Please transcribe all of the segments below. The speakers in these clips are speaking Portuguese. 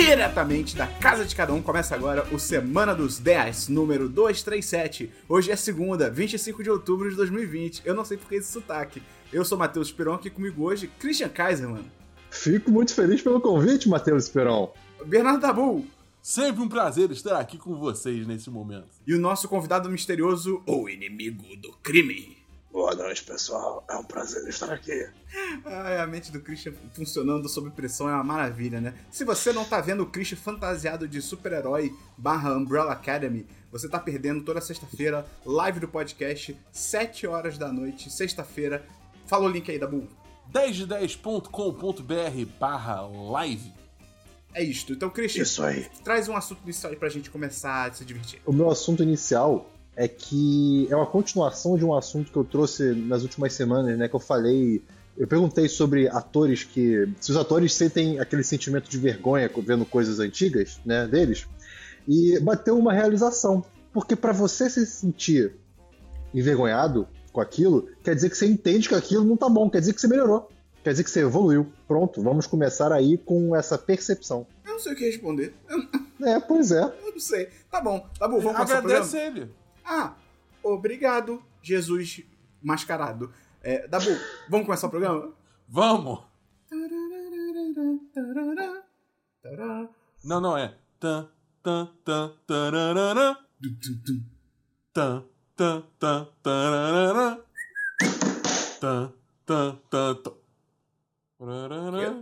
diretamente da casa de cada um. Começa agora o Semana dos 10, número 237. Hoje é segunda, 25 de outubro de 2020. Eu não sei por que esse sotaque. Eu sou Matheus Esperon, aqui comigo hoje, Christian Kaiser, mano. Fico muito feliz pelo convite, Matheus Esperon. Bernardo Dabu. Sempre um prazer estar aqui com vocês nesse momento. E o nosso convidado misterioso, o inimigo do crime. Boa noite, pessoal. É um prazer estar aqui. Ah, a mente do Christian funcionando sob pressão é uma maravilha, né? Se você não tá vendo o Christian fantasiado de super-herói barra Umbrella Academy, você tá perdendo toda sexta-feira, live do podcast, 7 horas da noite, sexta-feira. Fala o link aí, Dabu. 10de10.com.br barra live. É isto. Então, Christian, Isso aí. traz um assunto inicial aí pra gente começar a se divertir. O meu assunto inicial é que é uma continuação de um assunto que eu trouxe nas últimas semanas, né? Que eu falei. Eu perguntei sobre atores que. Se os atores sentem aquele sentimento de vergonha vendo coisas antigas, né, deles. E bateu uma realização. Porque para você se sentir envergonhado com aquilo, quer dizer que você entende que aquilo não tá bom, quer dizer que você melhorou. Quer dizer que você evoluiu. Pronto, vamos começar aí com essa percepção. Eu não sei o que responder. É, pois é. eu não sei. Tá bom, vamos começar o programa? Agradece ele. Ah, obrigado, Jesus mascarado. É, Dabu, vamos começar o programa? Vamos! Não, não, é. Tan, tan, tan, tararara. Tan, tan, tan, tararara. Tan, tan, tan, tan. Tararara.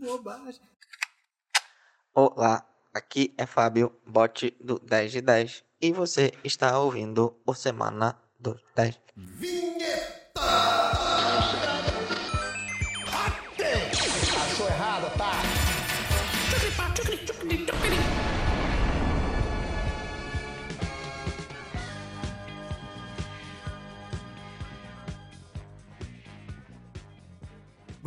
Bobagem. Olá, aqui é Fábio, bot do 10 de 10 e você está ouvindo o Semana do 10.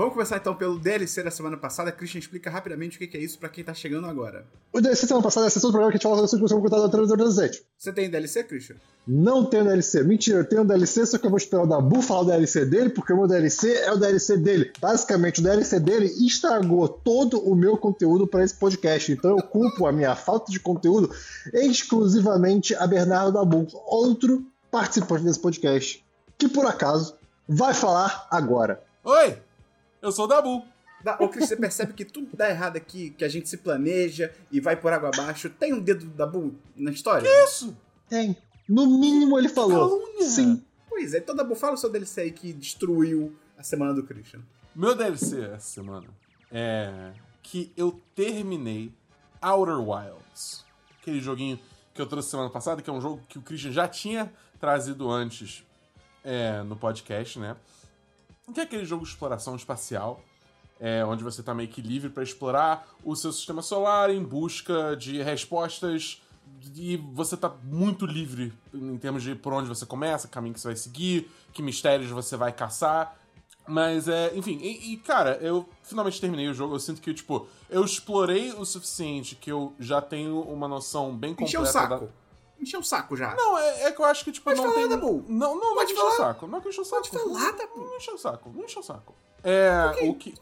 Vamos começar então pelo DLC da semana passada. Christian explica rapidamente o que é isso pra quem tá chegando agora. O DLC semana passada é a sessão do programa que a gente fala sobre você contar do 317. Você tem DLC, Christian? Não tenho DLC. Mentira, eu tenho DLC, só que eu vou esperar o Dabu falar o DLC dele, porque o meu DLC é o DLC dele. Basicamente, o DLC dele estragou todo o meu conteúdo para esse podcast. Então eu culpo a minha falta de conteúdo exclusivamente a Bernardo Dabu, outro participante desse podcast, que por acaso vai falar agora. Oi! Eu sou o Dabu. Da, ô, Christian, você percebe que tudo dá errado aqui, que a gente se planeja e vai por água abaixo. Tem um dedo do Dabu na história? Isso! Tem. No mínimo ele falou. Calúnia. Sim. Pois é, então Dabu, fala o seu DLC aí que destruiu a semana do Christian. Meu DLC essa semana é que eu terminei Outer Wilds. Aquele joguinho que eu trouxe semana passada, que é um jogo que o Christian já tinha trazido antes é, no podcast, né? Que é aquele jogo de exploração espacial, é, onde você tá meio que livre para explorar o seu sistema solar em busca de respostas e você tá muito livre em termos de por onde você começa, caminho que você vai seguir, que mistérios você vai caçar. Mas é, enfim, e, e, cara, eu finalmente terminei o jogo. Eu sinto que, tipo, eu explorei o suficiente que eu já tenho uma noção bem completa Encheu o saco. da. Encheu o saco já. Não, é, é que eu acho que, tipo, Pode não falar, tem. Dabu. Não, não, não é Pode que encheu o saco. Não é que encheu o saco. Pode falar, Dabu. Não encheu o saco, não encheu o saco. É. Ok. O que.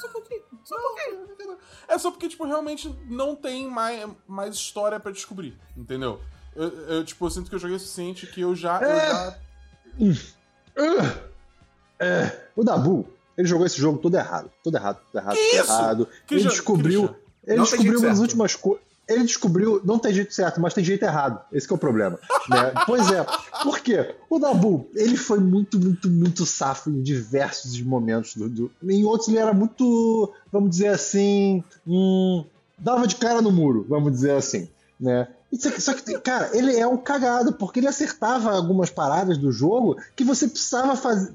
Só um pouquinho, só um pouquinho. É só porque, tipo, realmente não tem mais, mais história pra descobrir, entendeu? Eu, eu, tipo, eu sinto que eu joguei o suficiente que eu já. eu É. já- Uh, é, o Dabu, ele jogou esse jogo todo errado. Todo errado, todo errado, Que todo isso? errado. Que ele jo- descobriu. Ele Não descobriu certo. últimas coisas. Ele descobriu, não tem jeito certo, mas tem jeito errado. Esse que é o problema. né? Pois é. Por quê? O Dabu, ele foi muito, muito, muito safo em diversos momentos. Do, do- Em outros ele era muito, vamos dizer assim, hum, dava de cara no muro, vamos dizer assim. Né? Só que, cara, ele é um cagado, porque ele acertava algumas paradas do jogo que você precisava faz...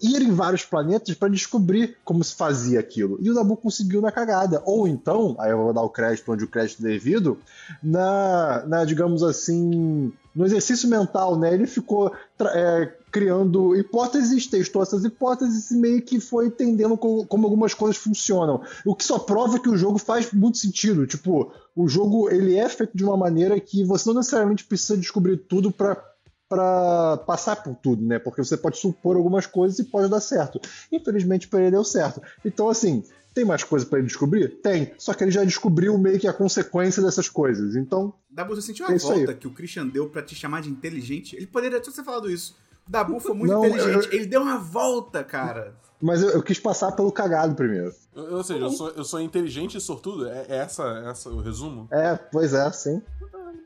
ir em vários planetas para descobrir como se fazia aquilo. E o Dabu conseguiu na cagada. Ou então, aí eu vou dar o crédito onde o crédito é devido, na, na digamos assim, no exercício mental, né? Ele ficou é, criando hipóteses, testou essas hipóteses e meio que foi entendendo co- como algumas coisas funcionam. O que só prova que o jogo faz muito sentido. Tipo, o jogo ele é feito de uma maneira que você não necessariamente precisa descobrir tudo para pra passar por tudo, né? Porque você pode supor algumas coisas e pode dar certo. Infelizmente, pra ele deu certo. Então, assim, tem mais coisa pra ele descobrir? Tem. Só que ele já descobriu meio que a consequência dessas coisas. Então, Dabu, você sentiu É a aí. volta que o Christian deu pra te chamar de inteligente? Ele poderia ter falado isso. O Dabu foi muito Não, inteligente. eu- Ele deu uma volta, cara. mas eu, eu quis passar pelo cagado primeiro. Eu- Ou seja, eu sou, eu sou inteligente e sortudo? É, é essa, é essa o resumo? É, pois é, sim.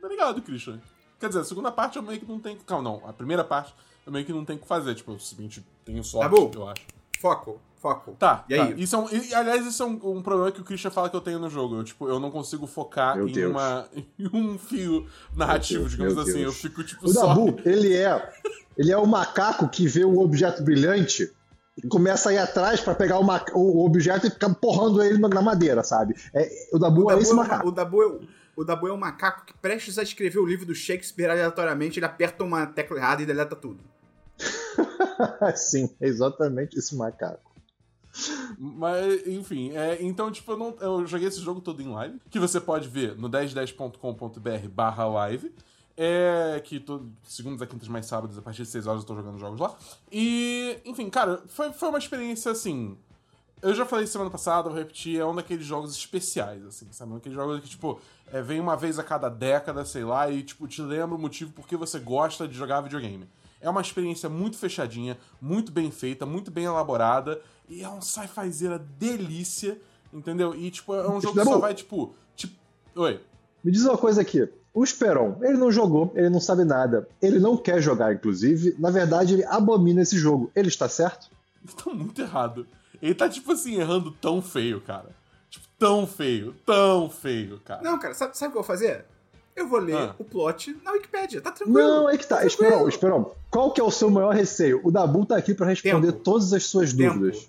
Obrigado, Christian. Quer dizer, a segunda parte eu meio que não tenho. Calma, não. A primeira parte eu meio que não tenho o que fazer. Tipo, eu simplesmente tenho sorte, Tá bom. eu acho. Foco, foco. Tá, E tá. aí? Isso é um, e, aliás, isso é um, um problema que o Christian fala que eu tenho no jogo. Eu, tipo, eu não consigo focar Meu em, Deus. uma, em um fio narrativo, Deus, digamos assim. Deus. Eu fico, tipo, O só. Dabu, ele é. Ele é o macaco que vê um objeto brilhante e começa a ir atrás pra pegar o, ma- o objeto e ficar porrando ele na- madeira, sabe? É, o Dabu O é Dabu esse é, macaco. o, Dabu é, o- o Dabu é um macaco que prestes a escrever o livro do Shakespeare aleatoriamente, ele aperta uma tecla errada e deleta tudo. Sim, é exatamente esse macaco. Mas, enfim, é, então, tipo, eu, não, eu joguei esse jogo todo em live, que você pode ver no 1010.com.br barra live. É que todo, segundas a quintas mais sábados, a partir de 6 horas eu tô jogando jogos lá. E, enfim, cara, foi, foi uma experiência assim. Eu já falei semana passada, eu repeti, é um daqueles jogos especiais, assim, sabe? Um daqueles jogos que, tipo, é, vem uma vez a cada década, sei lá, e, tipo, te lembra o motivo por que você gosta de jogar videogame. É uma experiência muito fechadinha, muito bem feita, muito bem elaborada, e é um sci-fizeira delícia, entendeu? E, tipo, é um jogo que só vai, tipo. tipo... Oi. Me diz uma coisa aqui. O Esperon, ele não jogou, ele não sabe nada. Ele não quer jogar, inclusive. Na verdade, ele abomina esse jogo. Ele está certo? tá muito errado. Ele tá, tipo assim, errando tão feio, cara. Tipo, tão feio, tão feio, cara. Não, cara, sabe, sabe o que eu vou fazer? Eu vou ler Ah. o plot na Wikipédia, tá tranquilo. Não, é que tá. tranquilo. Esperon, Esperon, qual que é o seu maior receio? O Dabu tá aqui pra responder Tempo. todas as suas Tempo. dúvidas.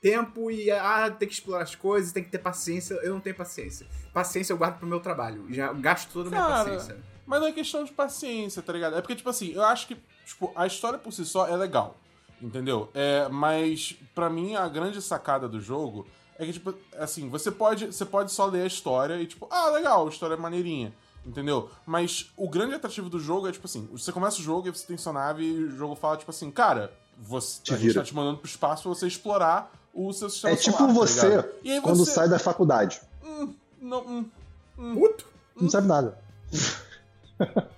Tempo e, ah, tem que explorar as coisas, tem que ter paciência. Eu não tenho paciência. Paciência eu guardo pro meu trabalho. Já gasto toda a minha Cara, paciência. Mas não é questão de paciência, tá ligado? É porque, tipo assim, eu acho que, tipo, a história por si só é legal. Entendeu? É, mas, pra mim, a grande sacada do jogo é que, tipo, assim, você pode, você pode só ler a história e, tipo, ah, legal, a história é maneirinha. Entendeu? Mas o grande atrativo do jogo é, tipo assim, você começa o jogo e você tem sua nave e o jogo fala, tipo assim, cara, você, Te a gente tá te mandando pro espaço pra você explorar o seu sistema É tipo solar, tá você? E aí quando você... sai da faculdade. Hum, não, hum, Puto! Não sabe nada.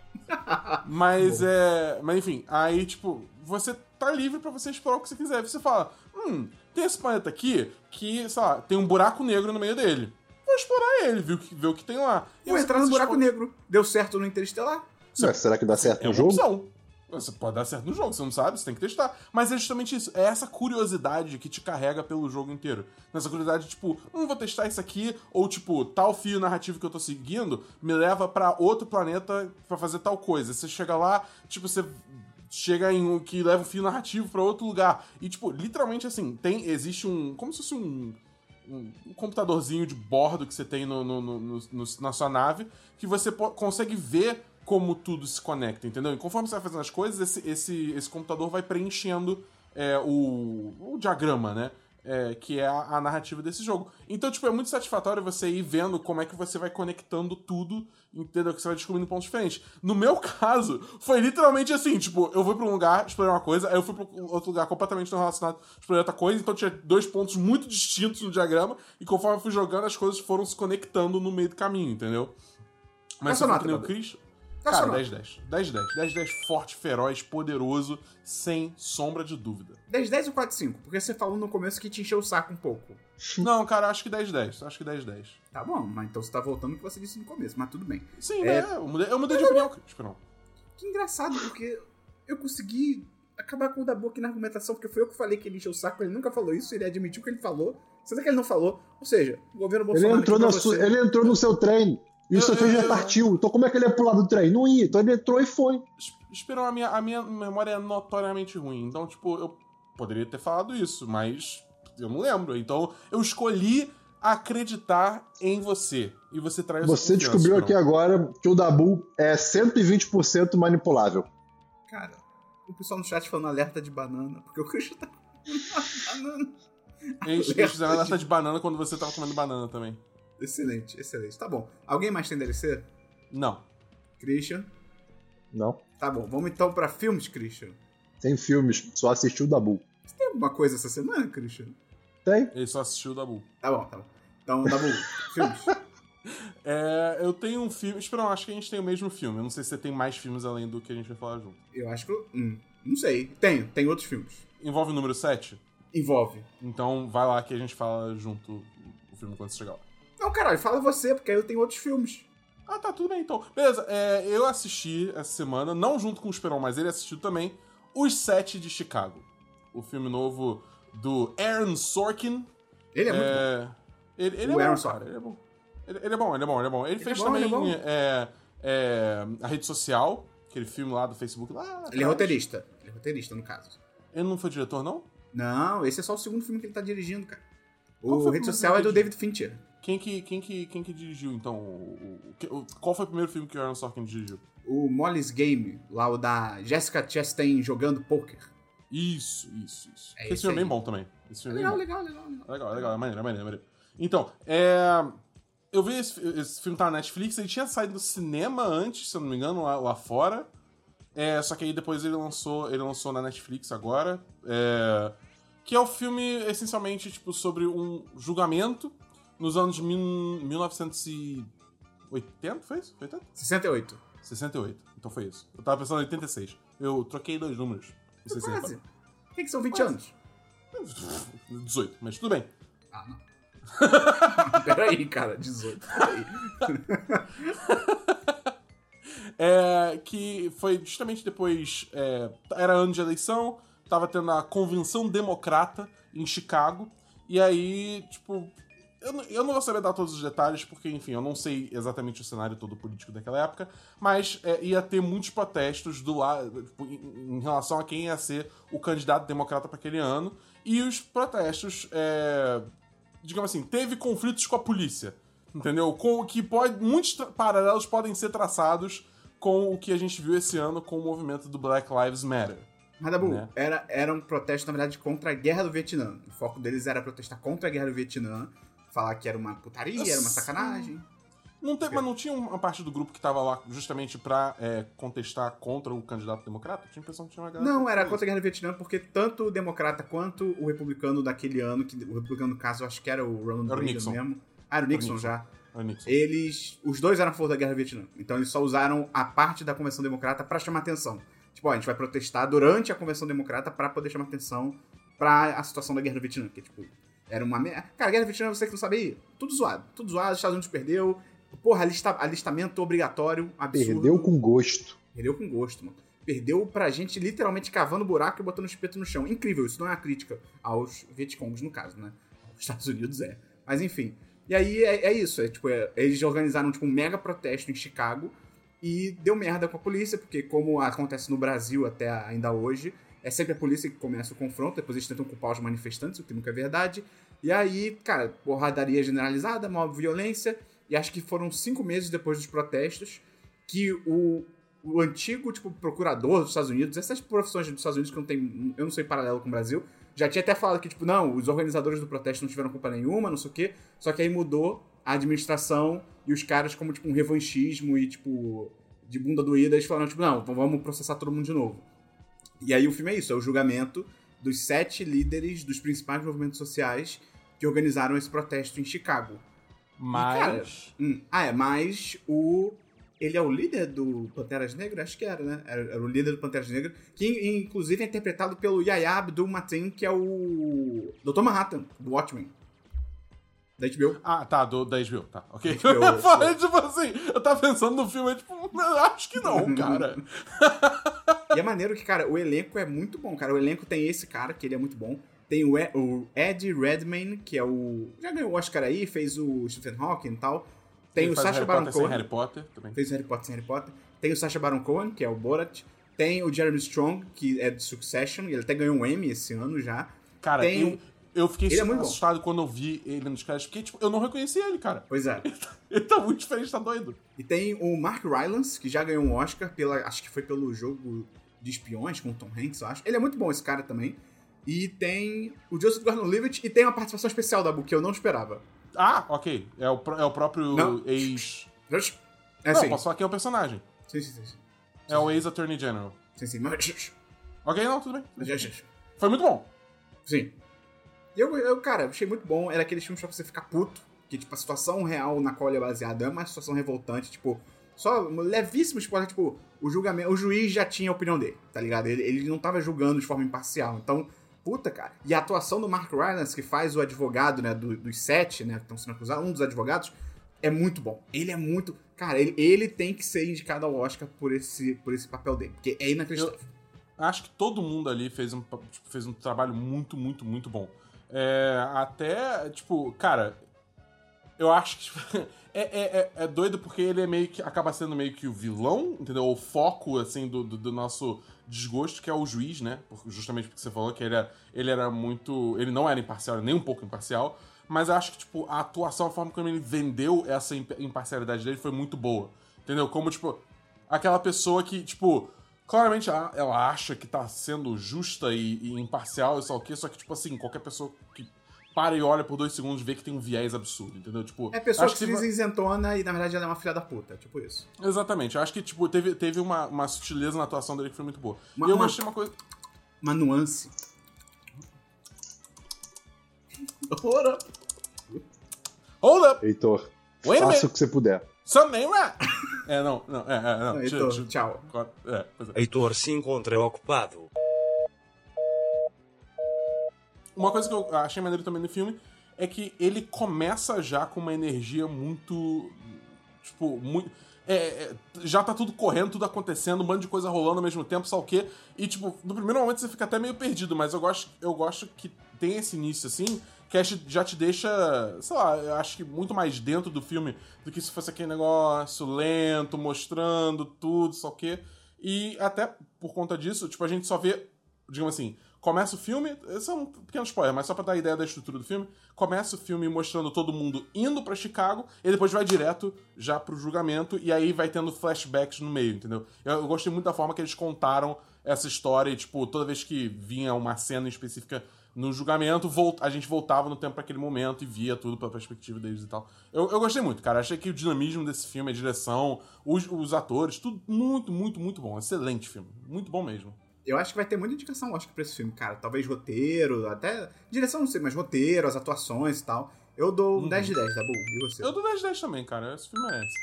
Mas é. Mas enfim, aí, tipo, você tá livre pra você explorar o que você quiser. Você fala, hum, tem esse planeta aqui que, sei lá, tem um buraco negro no meio dele. Vou explorar ele, ver o que, ver o que tem lá. E Vou você entrar no buraco explorar- negro. Deu certo no Interestelar? Você- será que dá certo É no uma jogo? opção. Você pode dar certo no jogo, você não sabe, você tem que testar. Mas é justamente isso, é essa curiosidade que te carrega pelo jogo inteiro. Nessa curiosidade, tipo, hum, vou testar isso aqui, ou tipo, tal fio narrativo que eu tô seguindo me leva pra outro planeta pra fazer tal coisa. Você chega lá, tipo, você chega em um que leva o fio narrativo pra outro lugar. E, tipo, literalmente assim, tem. Existe um. Como se fosse um. Um, computadorzinho de bordo que você tem no, no- no- na sua nave, que você consegue ver como tudo se conecta, entendeu? E conforme você vai fazendo as coisas, esse, esse, esse computador vai preenchendo é, o, o diagrama, né? É, que é a, a narrativa desse jogo. Então, tipo, é muito satisfatório você ir vendo como é que você vai conectando tudo, entendeu? Que você vai descobrindo pontos diferentes. No meu caso, foi literalmente assim, tipo, eu fui pra um lugar, explorei uma coisa, aí eu fui pra outro lugar completamente não relacionado, explorei outra coisa, então tinha dois pontos muito distintos no diagrama, e conforme eu fui jogando, as coisas foram se conectando no meio do caminho, entendeu? Mas Qual se a eu nem o nota, Chris... Cara, sua 10-10. 10-10. 10-10 forte, feroz, poderoso, sem sombra de dúvida. 10, 10 ou 4, 5? Porque você falou no começo que te encheu o saco um pouco. Não, cara, acho que 10-10. Acho que 10-10. Tá bom, mas então você tá voltando ao que você disse no começo, mas tudo bem. Sim, É. né? Eu mudei, eu mudei de opinião, Chris. Não. Que engraçado, porque eu consegui acabar com o Dabu aqui na argumentação, porque foi eu que falei que ele encheu o saco, ele nunca falou isso, ele admitiu que ele falou, sendo que ele não falou. Ou seja, o governo Ele Bolsonaro. entrou, aqui na você- ele entrou no seu trem. E o eu- já partiu. Então como é que ele ia pular do trem? Não ia. Então ele entrou e foi. Es- Esperão, a minha, a minha memória é notoriamente ruim. Então, tipo, eu poderia ter falado isso, mas eu não lembro. Então, eu escolhi acreditar em você. E você traz Você descobriu aqui agora que o Dabu é 120% manipulável. Cara, o pessoal no chat falando alerta de banana, porque o Christian tá com uma banana. Eles, eles fizeram alerta de banana quando você tava comendo banana também. Excelente, excelente. Tá bom. Alguém mais tem DLC? Não. Christian? Não? Tá bom, vamos então pra filmes, Christian. Tem filmes, só assistiu o Dabu. Tem alguma coisa essa semana, Christian? Tem? Ele só assistiu o Dabu. Tá bom, tá bom. Então, Dabu, filmes. É, eu tenho um filme. Esperão, acho que a gente tem o mesmo filme. Eu não sei se você tem mais filmes além do que a gente vai falar junto. Eu acho que. Hum, não sei. Tenho, tem outros filmes. Envolve o número 7? Envolve. Então vai lá que a gente fala junto o filme quando você chegar lá. Não, caralho, fala você, porque aí eu tenho outros filmes. Ah, tá, tudo bem então. Beleza, é, eu assisti essa semana, não junto com o Esperão, mas ele assistiu também, Os Sete de Chicago. O filme novo do Aaron Sorkin. Ele é, muito bom. É, Ele, ele O é Aaron bom, Sorkin. cara. Ele é bom. Ele, ele é bom, ele é bom, ele é bom. Ele, Ele fez é bom, também ele é bom. é, a rede social, aquele filme lá do Facebook. Lá, Ele é roteirista. Ele é roteirista, no caso. Ele não foi diretor, não? Não, esse é só o segundo filme que ele tá dirigindo, cara. O o Rede Social é do David Fincher. Quem que, quem que, quem que dirigiu, então? O, o- qual foi o primeiro filme que o Aaron Sorkin dirigiu? O Molly's Game, lá o da Jessica Chastain jogando poker. Isso, isso, isso. É Esse filme é bem bom também. Esse É filme é legal, legal, legal, legal. Legal, legal, é maneiro, é maneiro, é maneiro. Então, é... Eu vi esse, esse filme tá na Netflix, ele tinha saído do cinema antes, se eu não me engano, lá, lá fora. É, só que aí depois ele lançou, ele lançou na Netflix agora. é, que é o filme, essencialmente, tipo, sobre um julgamento nos anos mil, 1980, foi isso? Foi 80? 68. 68. Então foi isso. Eu tava pensando em 86. Eu troquei dois números. Não sei se Quase. Por que, que são 20 Quase. anos? reparou. 18, mas tudo bem. Ah, não. Peraí, cara, 18. Peraí. É, que foi justamente depois. é, era ano de eleição, tava tendo a convenção democrata em Chicago, e aí, tipo. Eu, não- eu não vou saber dar todos os detalhes, porque, enfim, eu não sei exatamente o cenário todo político daquela época, mas é, ia ter muitos protestos do lado, em, em relação a quem ia ser o candidato democrata para aquele ano, e os protestos, é, digamos assim, teve conflitos com a polícia, entendeu? Com o que pode. Muitos paralelos podem ser traçados com o que a gente viu esse ano com o movimento do Black Lives Matter. Mas, Dabu, Né? era, era um protesto, na verdade, contra a guerra do Vietnã. O foco deles era protestar contra a guerra do Vietnã, falar que era uma putaria, era uma sacanagem. Não teve, mas não tinha uma parte do grupo que tava lá justamente pra é, contestar contra o candidato democrata? Tinha a impressão que tinha uma galera. Não, era contra a guerra do Vietnã, porque tanto o democrata quanto o republicano daquele ano, que o republicano, no caso, eu acho que era o Ronald Era o Reagan Nixon. mesmo. Ah, era o Nixon, Nixon. já. Ah, Nixon. Eles. Os dois eram a favor da guerra do Vietnã. Então eles só usaram a parte da Convenção Democrata pra chamar atenção. Tipo, ó, a gente vai protestar durante a Convenção Democrata pra poder chamar atenção pra a situação da guerra do Vietnã. Que, tipo, era uma. me- Cara, guerra do Vietnã, você que não sabia, tudo zoado. Tudo zoado, os Estados Unidos perdeu. Porra, alista, alistamento obrigatório, absurdo. Perdeu com gosto. Perdeu com gosto, mano. Perdeu pra gente literalmente cavando buraco e botando espeto no chão. Incrível, isso não é uma crítica aos Vietcongs, no caso, né? Os Estados Unidos é. Mas enfim. E aí é, é isso, é tipo, é- eles organizaram tipo, um mega protesto em Chicago e deu merda com a polícia, porque como acontece no Brasil até ainda hoje, é sempre a polícia que começa o confronto, depois eles tentam culpar os manifestantes, o que nunca é verdade. E aí, cara, porradaria generalizada, maior violência, e acho que foram cinco meses depois dos protestos que o, o antigo, tipo, procurador dos Estados Unidos, essas profissões dos Estados Unidos que não tem, eu não sei paralelo com o Brasil, já tinha até falado que, tipo, não, os organizadores do protesto não tiveram culpa nenhuma, não sei o quê, só que aí mudou a administração e os caras, como, tipo, um revanchismo e, tipo, de bunda doída, eles falaram, tipo, não, vamos processar todo mundo de novo. E aí o filme é isso, é o julgamento dos sete líderes dos principais movimentos sociais que organizaram esse protesto em Chicago. Mas. Hum, ah, é, mas o. Ele é o líder do Panteras Negras? Acho que era, né? Era, era o líder do Panteras Negras, que inclusive é interpretado pelo Yahya Abdul Mateen, que é o Dr. Manhattan, do Watchmen. Da HBO. Ah, tá, do, da HBO, tá, ok. HBO, eu falei, tipo assim, eu tava pensando no filme, é tipo, acho que não, cara. E é maneiro que, cara, o elenco é muito bom, cara. O elenco tem esse cara, que ele é muito bom. Tem o, E- o Ed Redmayne, que é o. Já ganhou o Oscar aí, fez o Stephen Hawking e tal. Tem Ele o Sacha Baron Cohen. Harry Potter também. Fez o Harry Potter sem Harry Potter. Tem o Sacha Baron Cohen, que é o Borat. Tem o Jeremy Strong, que é de Succession. Ele até ganhou um Emmy esse ano já. Cara, Tem eu, eu fiquei Ele é assustado quando eu vi ele nos créditos, porque, tipo, eu não reconheci ele, cara. Pois é. Ele tá muito diferente, tá doido. E tem o Mark Rylance, que já ganhou um Oscar pela. Acho que foi pelo jogo de espiões com o Tom Hanks, eu acho. Ele é muito bom, esse cara também. E tem o Joseph Gordon-Levitt e tem uma participação especial da Bu que eu não esperava. Ah, ok. É o, é o próprio Não. ex... É não, falar quem é o personagem. sim, sim, sim, sim. É o ex-Attorney General. Sim, sim. Mas... Ok, não, tudo bem. Foi muito bom. Sim. E eu, eu, cara, achei muito bom. Era aquele filme pra você ficar puto. Que, tipo, a situação real na qual ele é baseado é uma situação revoltante. Tipo, só levíssimo spoiler. Tipo, o julgamento. O juiz já tinha a opinião dele, tá ligado? Ele, ele não tava julgando de forma imparcial. Então, puta, cara. E a atuação do Mark Rylance, que faz o advogado, né, do, dos sete, né, que estão sendo acusados, um dos advogados, é muito bom. Ele é muito. Cara, ele, ele tem que ser indicado ao Oscar por esse, por esse papel dele. Porque é inacreditável. Eu acho que todo mundo ali fez um, tipo, fez um trabalho muito, muito, muito bom. É, até, tipo, cara, eu acho que. É, é, é, é, doido porque ele é meio que. acaba sendo meio que o vilão, entendeu? O foco, assim, do, do, do nosso desgosto, que é o juiz, né? Justamente porque você falou que ele era, ele era muito. Ele não era imparcial, nem um pouco imparcial. Mas eu acho que, tipo, a atuação, a forma como ele vendeu essa imparcialidade dele foi muito boa. Entendeu? Como, tipo, aquela pessoa que, tipo, claramente ela acha que tá sendo justa e, e imparcial e só o quê, só que, tipo assim, qualquer pessoa que para e olha por dois segundos vê que tem um viés absurdo, entendeu? Tipo, é pessoa que, que se diz isentona e na verdade ela é uma filha da puta, tipo isso. Exatamente. Eu acho que tipo, teve, teve uma, uma sutileza na atuação dele que foi muito boa. Uma, e eu uma, gostei uma coisa. Uma nuance. Hold up. Hold up. Heitor, Wait faça o que você puder. Something right. É, não, não, é, é, não. Heitor, tchau. É, é. Heitor se encontra ocupado. Uma coisa que eu achei maneiro também no filme é que ele começa já com uma energia muito. Tipo, muito. É, é, já tá tudo correndo, tudo acontecendo, um bando de coisa rolando ao mesmo tempo, só o quê? E, tipo, no primeiro momento você fica até meio perdido, mas eu gosto, eu gosto que tem esse início assim, que já te deixa, sei lá, eu acho que muito mais dentro do filme do que se fosse aquele negócio lento, mostrando tudo, só o quê. E até por conta disso, tipo, a gente só vê, digamos assim, Começa o filme, esse é um pequeno spoiler, mas só pra dar a ideia da estrutura do filme. Começa o filme mostrando todo mundo indo para Chicago, e depois vai direto já pro julgamento, e aí vai tendo flashbacks no meio, entendeu? Eu, eu gostei muito da forma que eles contaram essa história, e, tipo, toda vez que vinha uma cena específica no julgamento, a gente voltava no tempo para aquele momento e via tudo pela perspectiva deles e tal. Eu, eu gostei muito, cara. Achei que o dinamismo desse filme, a direção, os, os atores, tudo muito, muito, muito bom. Excelente filme. Muito bom mesmo. Eu acho que vai ter muita indicação lógica pra esse filme, cara. Talvez roteiro, até. Direção não sei, mas roteiro, as atuações e tal. Eu dou uhum. 10 de 10, tá bom? E você? Eu dou 10 de 10 também, cara. Esse filme merece.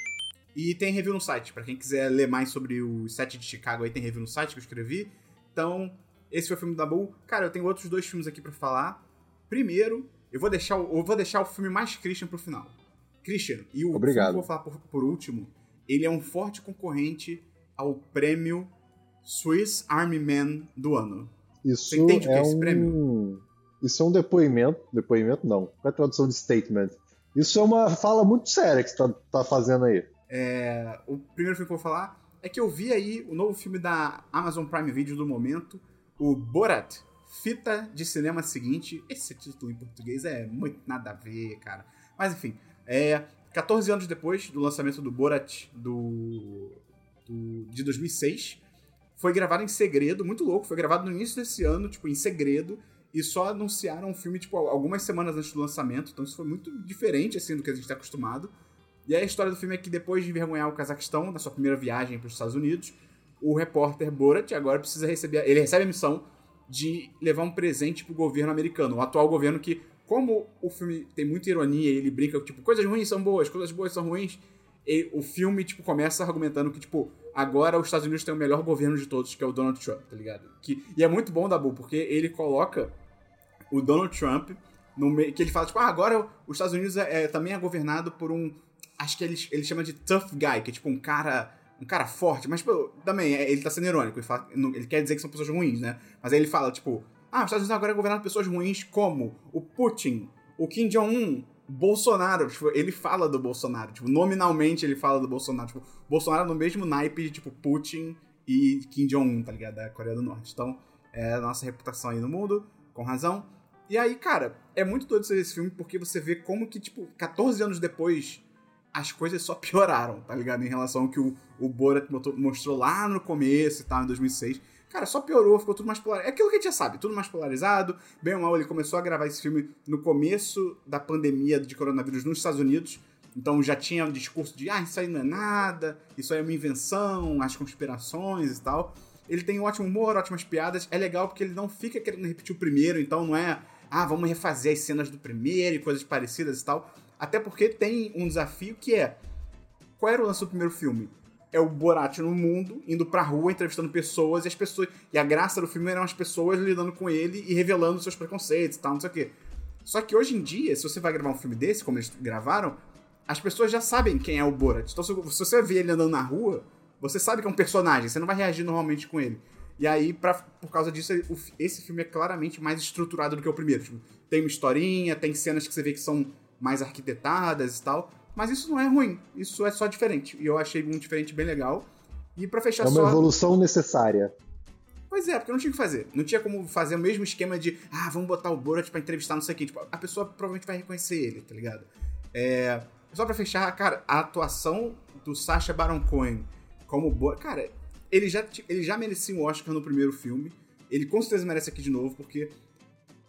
E tem review no site. para quem quiser ler mais sobre o set de Chicago aí, tem review no site que eu escrevi. Então, esse foi o filme da Bull. Cara, eu tenho outros dois filmes aqui para falar. Primeiro, eu vou deixar o, eu vou deixar o filme mais Christian pro final. Christian, e o Obrigado. filme que eu vou falar por, por último, ele é um forte concorrente ao prêmio Swiss Army Man do ano. Isso Você entende é o que é esse um... prêmio? Isso é um depoimento. Depoimento não. Qual é a tradução de statement? Isso é uma fala muito séria que você tá, tá fazendo aí. É, o primeiro filme que eu vou falar é que eu vi aí o novo filme da Amazon Prime Video do momento, o Borat, Fita de Cinema Seguinte. Esse título em português é muito nada a ver, cara. Mas enfim, é 14 anos depois do lançamento do Borat do, do de 2006, foi gravado em segredo, muito louco. Foi gravado no início desse ano, tipo, em segredo. E só anunciaram o filme, tipo, algumas semanas antes do lançamento. Então isso foi muito diferente, assim, do que a gente está acostumado. E a história do filme é que depois de envergonhar o Cazaquistão, na sua primeira viagem para os Estados Unidos, o repórter Borat agora precisa receber... Ele recebe a missão de levar um presente pro governo americano. O atual governo que, como o filme tem muita ironia e ele brinca, tipo, coisas ruins são boas, coisas boas são ruins, e o filme, tipo, começa argumentando que, tipo, agora os Estados Unidos têm o melhor governo de todos, que é o Donald Trump, tá ligado? Que, e é muito bom, Dabu, porque ele coloca o Donald Trump no meio. Que ele fala, tipo, ah, agora os Estados Unidos é, é, também é governado por um. Acho que ele, ele chama de tough guy, que é tipo um cara. Um cara forte, mas tipo, também é, ele tá sendo irônico. Ele, fala, ele quer dizer que são pessoas ruins, né? Mas aí ele fala, tipo, ah, os Estados Unidos agora é governado por pessoas ruins como o Putin, o Kim Jong-un, Bolsonaro, tipo, ele fala do Bolsonaro, tipo, nominalmente ele fala do Bolsonaro, tipo, Bolsonaro no mesmo naipe de, tipo, Putin e Kim Jong-un, tá ligado? Da Coreia do Norte. Então, é a nossa reputação aí no mundo, com razão. E aí, cara, é muito doido esse filme porque você vê como que, tipo, 14 anos depois, as coisas só pioraram, tá ligado? Em relação ao que o, o Borat mostrou lá no começo e tal, em 2006. Cara, só piorou, ficou tudo mais polarizado. É aquilo que a gente já sabe, tudo mais polarizado. Bem ou mal, ele começou a gravar esse filme no começo da pandemia de coronavírus nos Estados Unidos. Então já tinha um discurso de, ah, isso aí não é nada, isso aí é uma invenção, as conspirações e tal. Ele tem um ótimo humor, ótimas piadas. É legal porque ele não fica querendo repetir o primeiro, então não é, ah, vamos refazer as cenas do primeiro e coisas parecidas e tal. Até porque tem um desafio que é. Qual era o lance do primeiro filme? É o Borat no mundo, indo pra rua, entrevistando pessoas, e as pessoas. E a graça do filme eram as pessoas lidando com ele e revelando seus preconceitos e tal, não sei o quê. Só que hoje em dia, se você vai gravar um filme desse, como eles gravaram, as pessoas já sabem quem é o Borat. Então, se você vê ele andando na rua, você sabe que é um personagem, você não vai reagir normalmente com ele. E aí, pra, por causa disso, esse filme é claramente mais estruturado do que o primeiro. Tipo, tem uma historinha, tem cenas que você vê que são mais arquitetadas e tal. Mas isso não é ruim, isso é só diferente. E eu achei um diferente bem legal. E para fechar só. É uma só... evolução necessária. Pois é, porque não tinha o que fazer. Não tinha como fazer o mesmo esquema de, ah, vamos botar o Borat pra entrevistar, não sei o que. Tipo, a pessoa provavelmente vai reconhecer ele, tá ligado? É... Só pra fechar, cara, a atuação do Sacha Baron Cohen como Borat. Cara, ele já, ele já merecia um Oscar no primeiro filme. Ele com certeza merece aqui de novo, porque.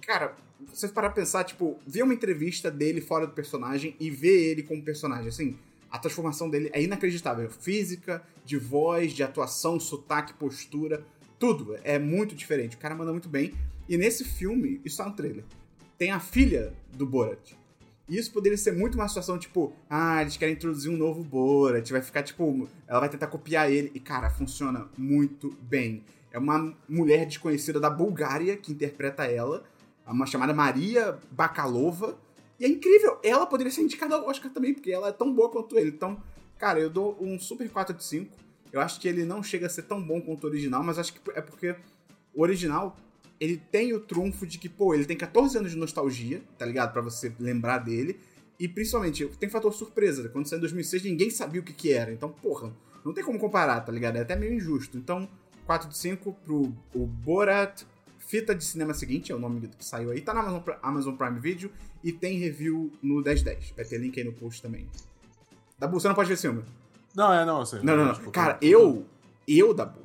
Cara, você parar pra pensar, tipo, ver uma entrevista dele fora do personagem e ver ele como personagem, assim, a transformação dele é inacreditável. Física, de voz, de atuação, sotaque, postura, tudo. É muito diferente. O cara manda muito bem. E nesse filme, isso tá no trailer, tem a filha do Borat. E isso poderia ser muito uma situação tipo, ah, eles querem introduzir um novo Borat, vai ficar tipo, ela vai tentar copiar ele. E cara, funciona muito bem. É uma mulher desconhecida da Bulgária que interpreta ela uma chamada Maria Bakalova. E é incrível, ela poderia ser indicada ao Oscar também, porque ela é tão boa quanto ele. Então, cara, eu dou um super 4 de 5. Eu acho que ele não chega a ser tão bom quanto o original, mas acho que é porque o original, ele tem o trunfo de que, pô, ele tem 14 anos de nostalgia, tá ligado? para você lembrar dele. E principalmente, tem fator surpresa. Quando saiu em 2006, ninguém sabia o que que era. Então, porra, não tem como comparar, tá ligado? É até meio injusto. Então, 4 de 5 pro o Borat Fita de Cinema Seguinte é o nome que saiu aí. Tá na Amazon, Amazon Prime Video e tem review no 1010. Vai ter link aí no post também. Dabu, você não pode ver esse filme. Não, é, não, eu sei. Não, não, não. Tipo, Cara, eu, eu, Dabu,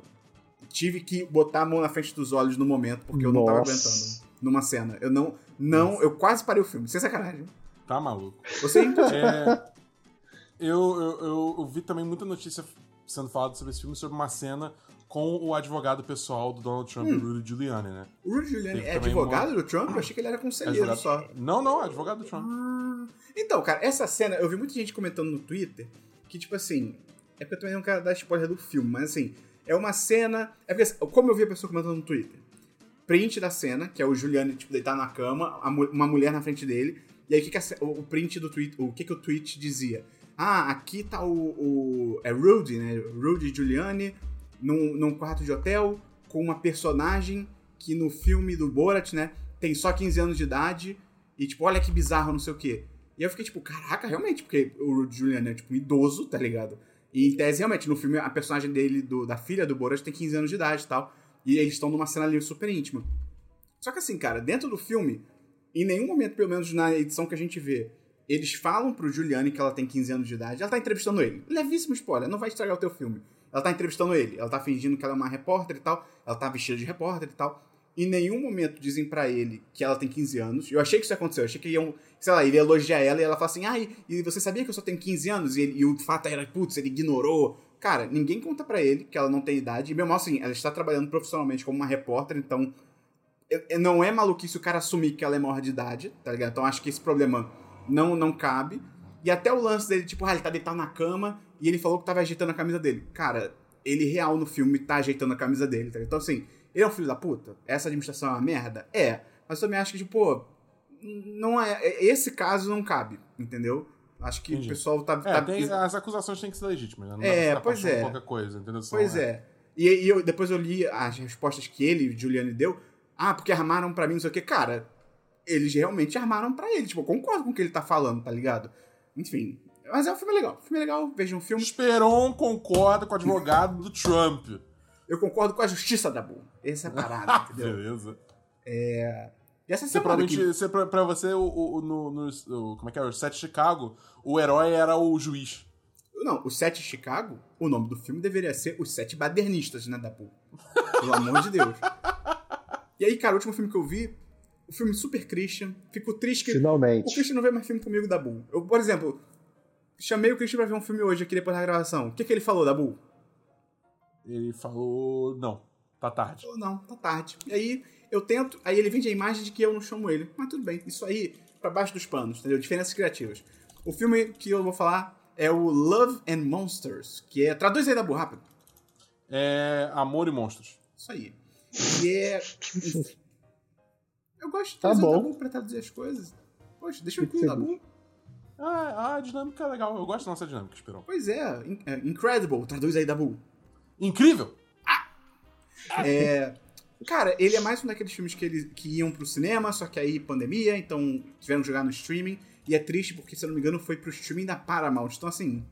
tive que botar a mão na frente dos olhos no momento, porque eu não tava aguentando numa cena. Eu não, não, eu quase parei o filme, sem sacanagem. Tá maluco. Você é, eu, eu, eu, eu vi também muita notícia sendo falada sobre esse filme, sobre uma cena com o advogado pessoal do Donald Trump, hum. Rudy Giuliani, né? O Rudy Giuliani é advogado uma... do Trump? Eu achei que ele era conselheiro advogado... só. Não, não, é advogado do Trump. Ah. Então, cara, essa cena, eu vi muita gente comentando no Twitter que, tipo assim, é porque eu também não quero dar spoiler do filme, mas assim, é uma cena. É porque, como eu vi a pessoa comentando no Twitter, print da cena, que é o Giuliani, tipo, deitado na cama, uma mulher na frente dele, e aí o que, que a, o print do tweet, o que, que o tweet dizia? Ah, aqui tá o, o. É Rudy, né? Rudy Giuliani num, num quarto de hotel com uma personagem que no filme do Borat, né, tem só 15 anos de idade e, tipo, olha que bizarro, não sei o quê. E eu fiquei tipo, caraca, realmente, porque o Julian é, tipo, um idoso, tá ligado? E em tese, realmente, no filme, a personagem dele, do, da filha do Borat, tem 15 anos de idade e tal. E eles estão numa cena ali super íntima. Só que assim, cara, dentro do filme, em nenhum momento, pelo menos na edição que a gente vê, eles falam pro Giuliani que ela tem 15 anos de idade. Ela tá entrevistando ele. Levíssimo spoiler, não vai estragar o teu filme. Ela tá entrevistando ele, ela tá fingindo que ela é uma repórter e tal, ela tá vestida de repórter e tal. Em nenhum momento dizem para ele que ela tem 15 anos. Eu achei que isso aconteceu, eu achei que iam, sei lá, ele ia elogiar ela e ela fala assim: ai, ah, e você sabia que eu só tenho 15 anos? E, ele, e o fato era, putz, ele ignorou. Cara, ninguém conta para ele que ela não tem idade. E mesmo assim, ela está trabalhando profissionalmente como uma repórter, então. Não é maluquice o cara assumir que ela é maior de idade, tá ligado? Então acho que esse problema não, não cabe. E até o lance dele, tipo, ah, ele tá deitado na cama e ele falou que tava ajeitando a camisa dele. Cara, ele real no filme tá ajeitando a camisa dele, tá? Então, assim, ele é um filho da puta? Essa administração é uma merda? É. Mas eu também acho que, tipo, pô, não é. é esse caso não cabe, entendeu? Acho que Entendi. o pessoal tá. É, tá... Tem, as acusações têm que ser legítimas, né? Não é, pois é. qualquer coisa, entendeu? Pois é. é. E, e eu, depois eu li as respostas que ele, Giuliani, deu. Ah, porque armaram para mim, não sei o quê. Cara, eles realmente armaram para ele. Tipo, eu concordo com o que ele tá falando, tá ligado? Enfim. Mas é um filme legal. filme legal, vejam um filme. Esperon concorda com o advogado do Trump. Eu concordo com a justiça da Bull. Essa é a parada, entendeu? Beleza. É. E essa você provavelmente, que... você, pra, pra, você, o, o, no, no, o, como é que é? O Sete Chicago, o herói era o juiz. Não, o Sete Chicago, o nome do filme deveria ser Os Sete Badernistas, né, da Bull. Pelo amor de Deus. E aí, cara, o último filme que eu vi, o filme Super Christian. Fico triste que. Finalmente. O Christian não vê mais filme comigo da Bull. Eu, por exemplo, Chamei o Christian pra ver um filme hoje aqui depois da gravação. O que, que ele falou, Dabu? Ele falou. Não, tá tarde. Falou, não, tá tarde. E aí eu tento, aí ele vende a imagem de que eu não chamo ele. Mas tudo bem, isso aí pra baixo dos panos, entendeu? Diferenças criativas. O filme que eu vou falar é o Love and Monsters, que é. Traduz aí, Dabu, rápido. É. Amor e Monstros. Isso aí. E é. Eu gosto de Tá trazer o bom. Dabu pra traduzir as coisas. Poxa, deixa eu incluir o. Dabu. Ah, a dinâmica é legal. Eu gosto da nossa dinâmica, Esperão. Pois é, in- é, Incredible, traduz aí, Dabu. Incrível! É, cara, ele é mais um daqueles filmes que, ele, que iam pro cinema, só que aí pandemia, então tiveram que jogar no streaming. E é triste porque, se eu não me engano, foi pro streaming da Paramount. Então, assim,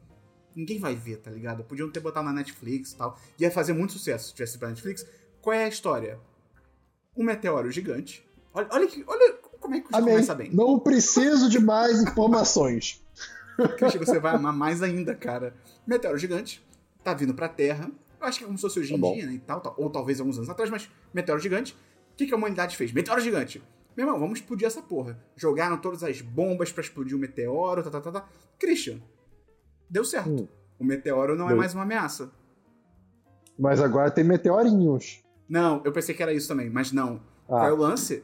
ninguém vai ver, tá ligado? Podiam ter botado na Netflix e tal. Ia fazer muito sucesso se tivesse pra Netflix. Qual é a história? Um meteoro gigante. Olha, olha, que, olha como é que Amém. começa bem. Não preciso de mais informações. Christian, você vai amar mais ainda, cara. Meteoro gigante, tá vindo pra Terra. Eu acho que é como se fosse hoje em Tá dia, né? E tal, ou talvez alguns anos atrás, mas meteoro gigante. O que, que a humanidade fez? Meteoro gigante. Meu irmão, vamos explodir essa porra. Jogaram todas as bombas pra explodir o meteoro, tá, tá, tá, tá. Christian, deu certo. Hum. O meteoro não é mais uma ameaça. Mas agora tem meteorinhos. Não, eu pensei que era isso também, mas não. Qual é Ah, o lance?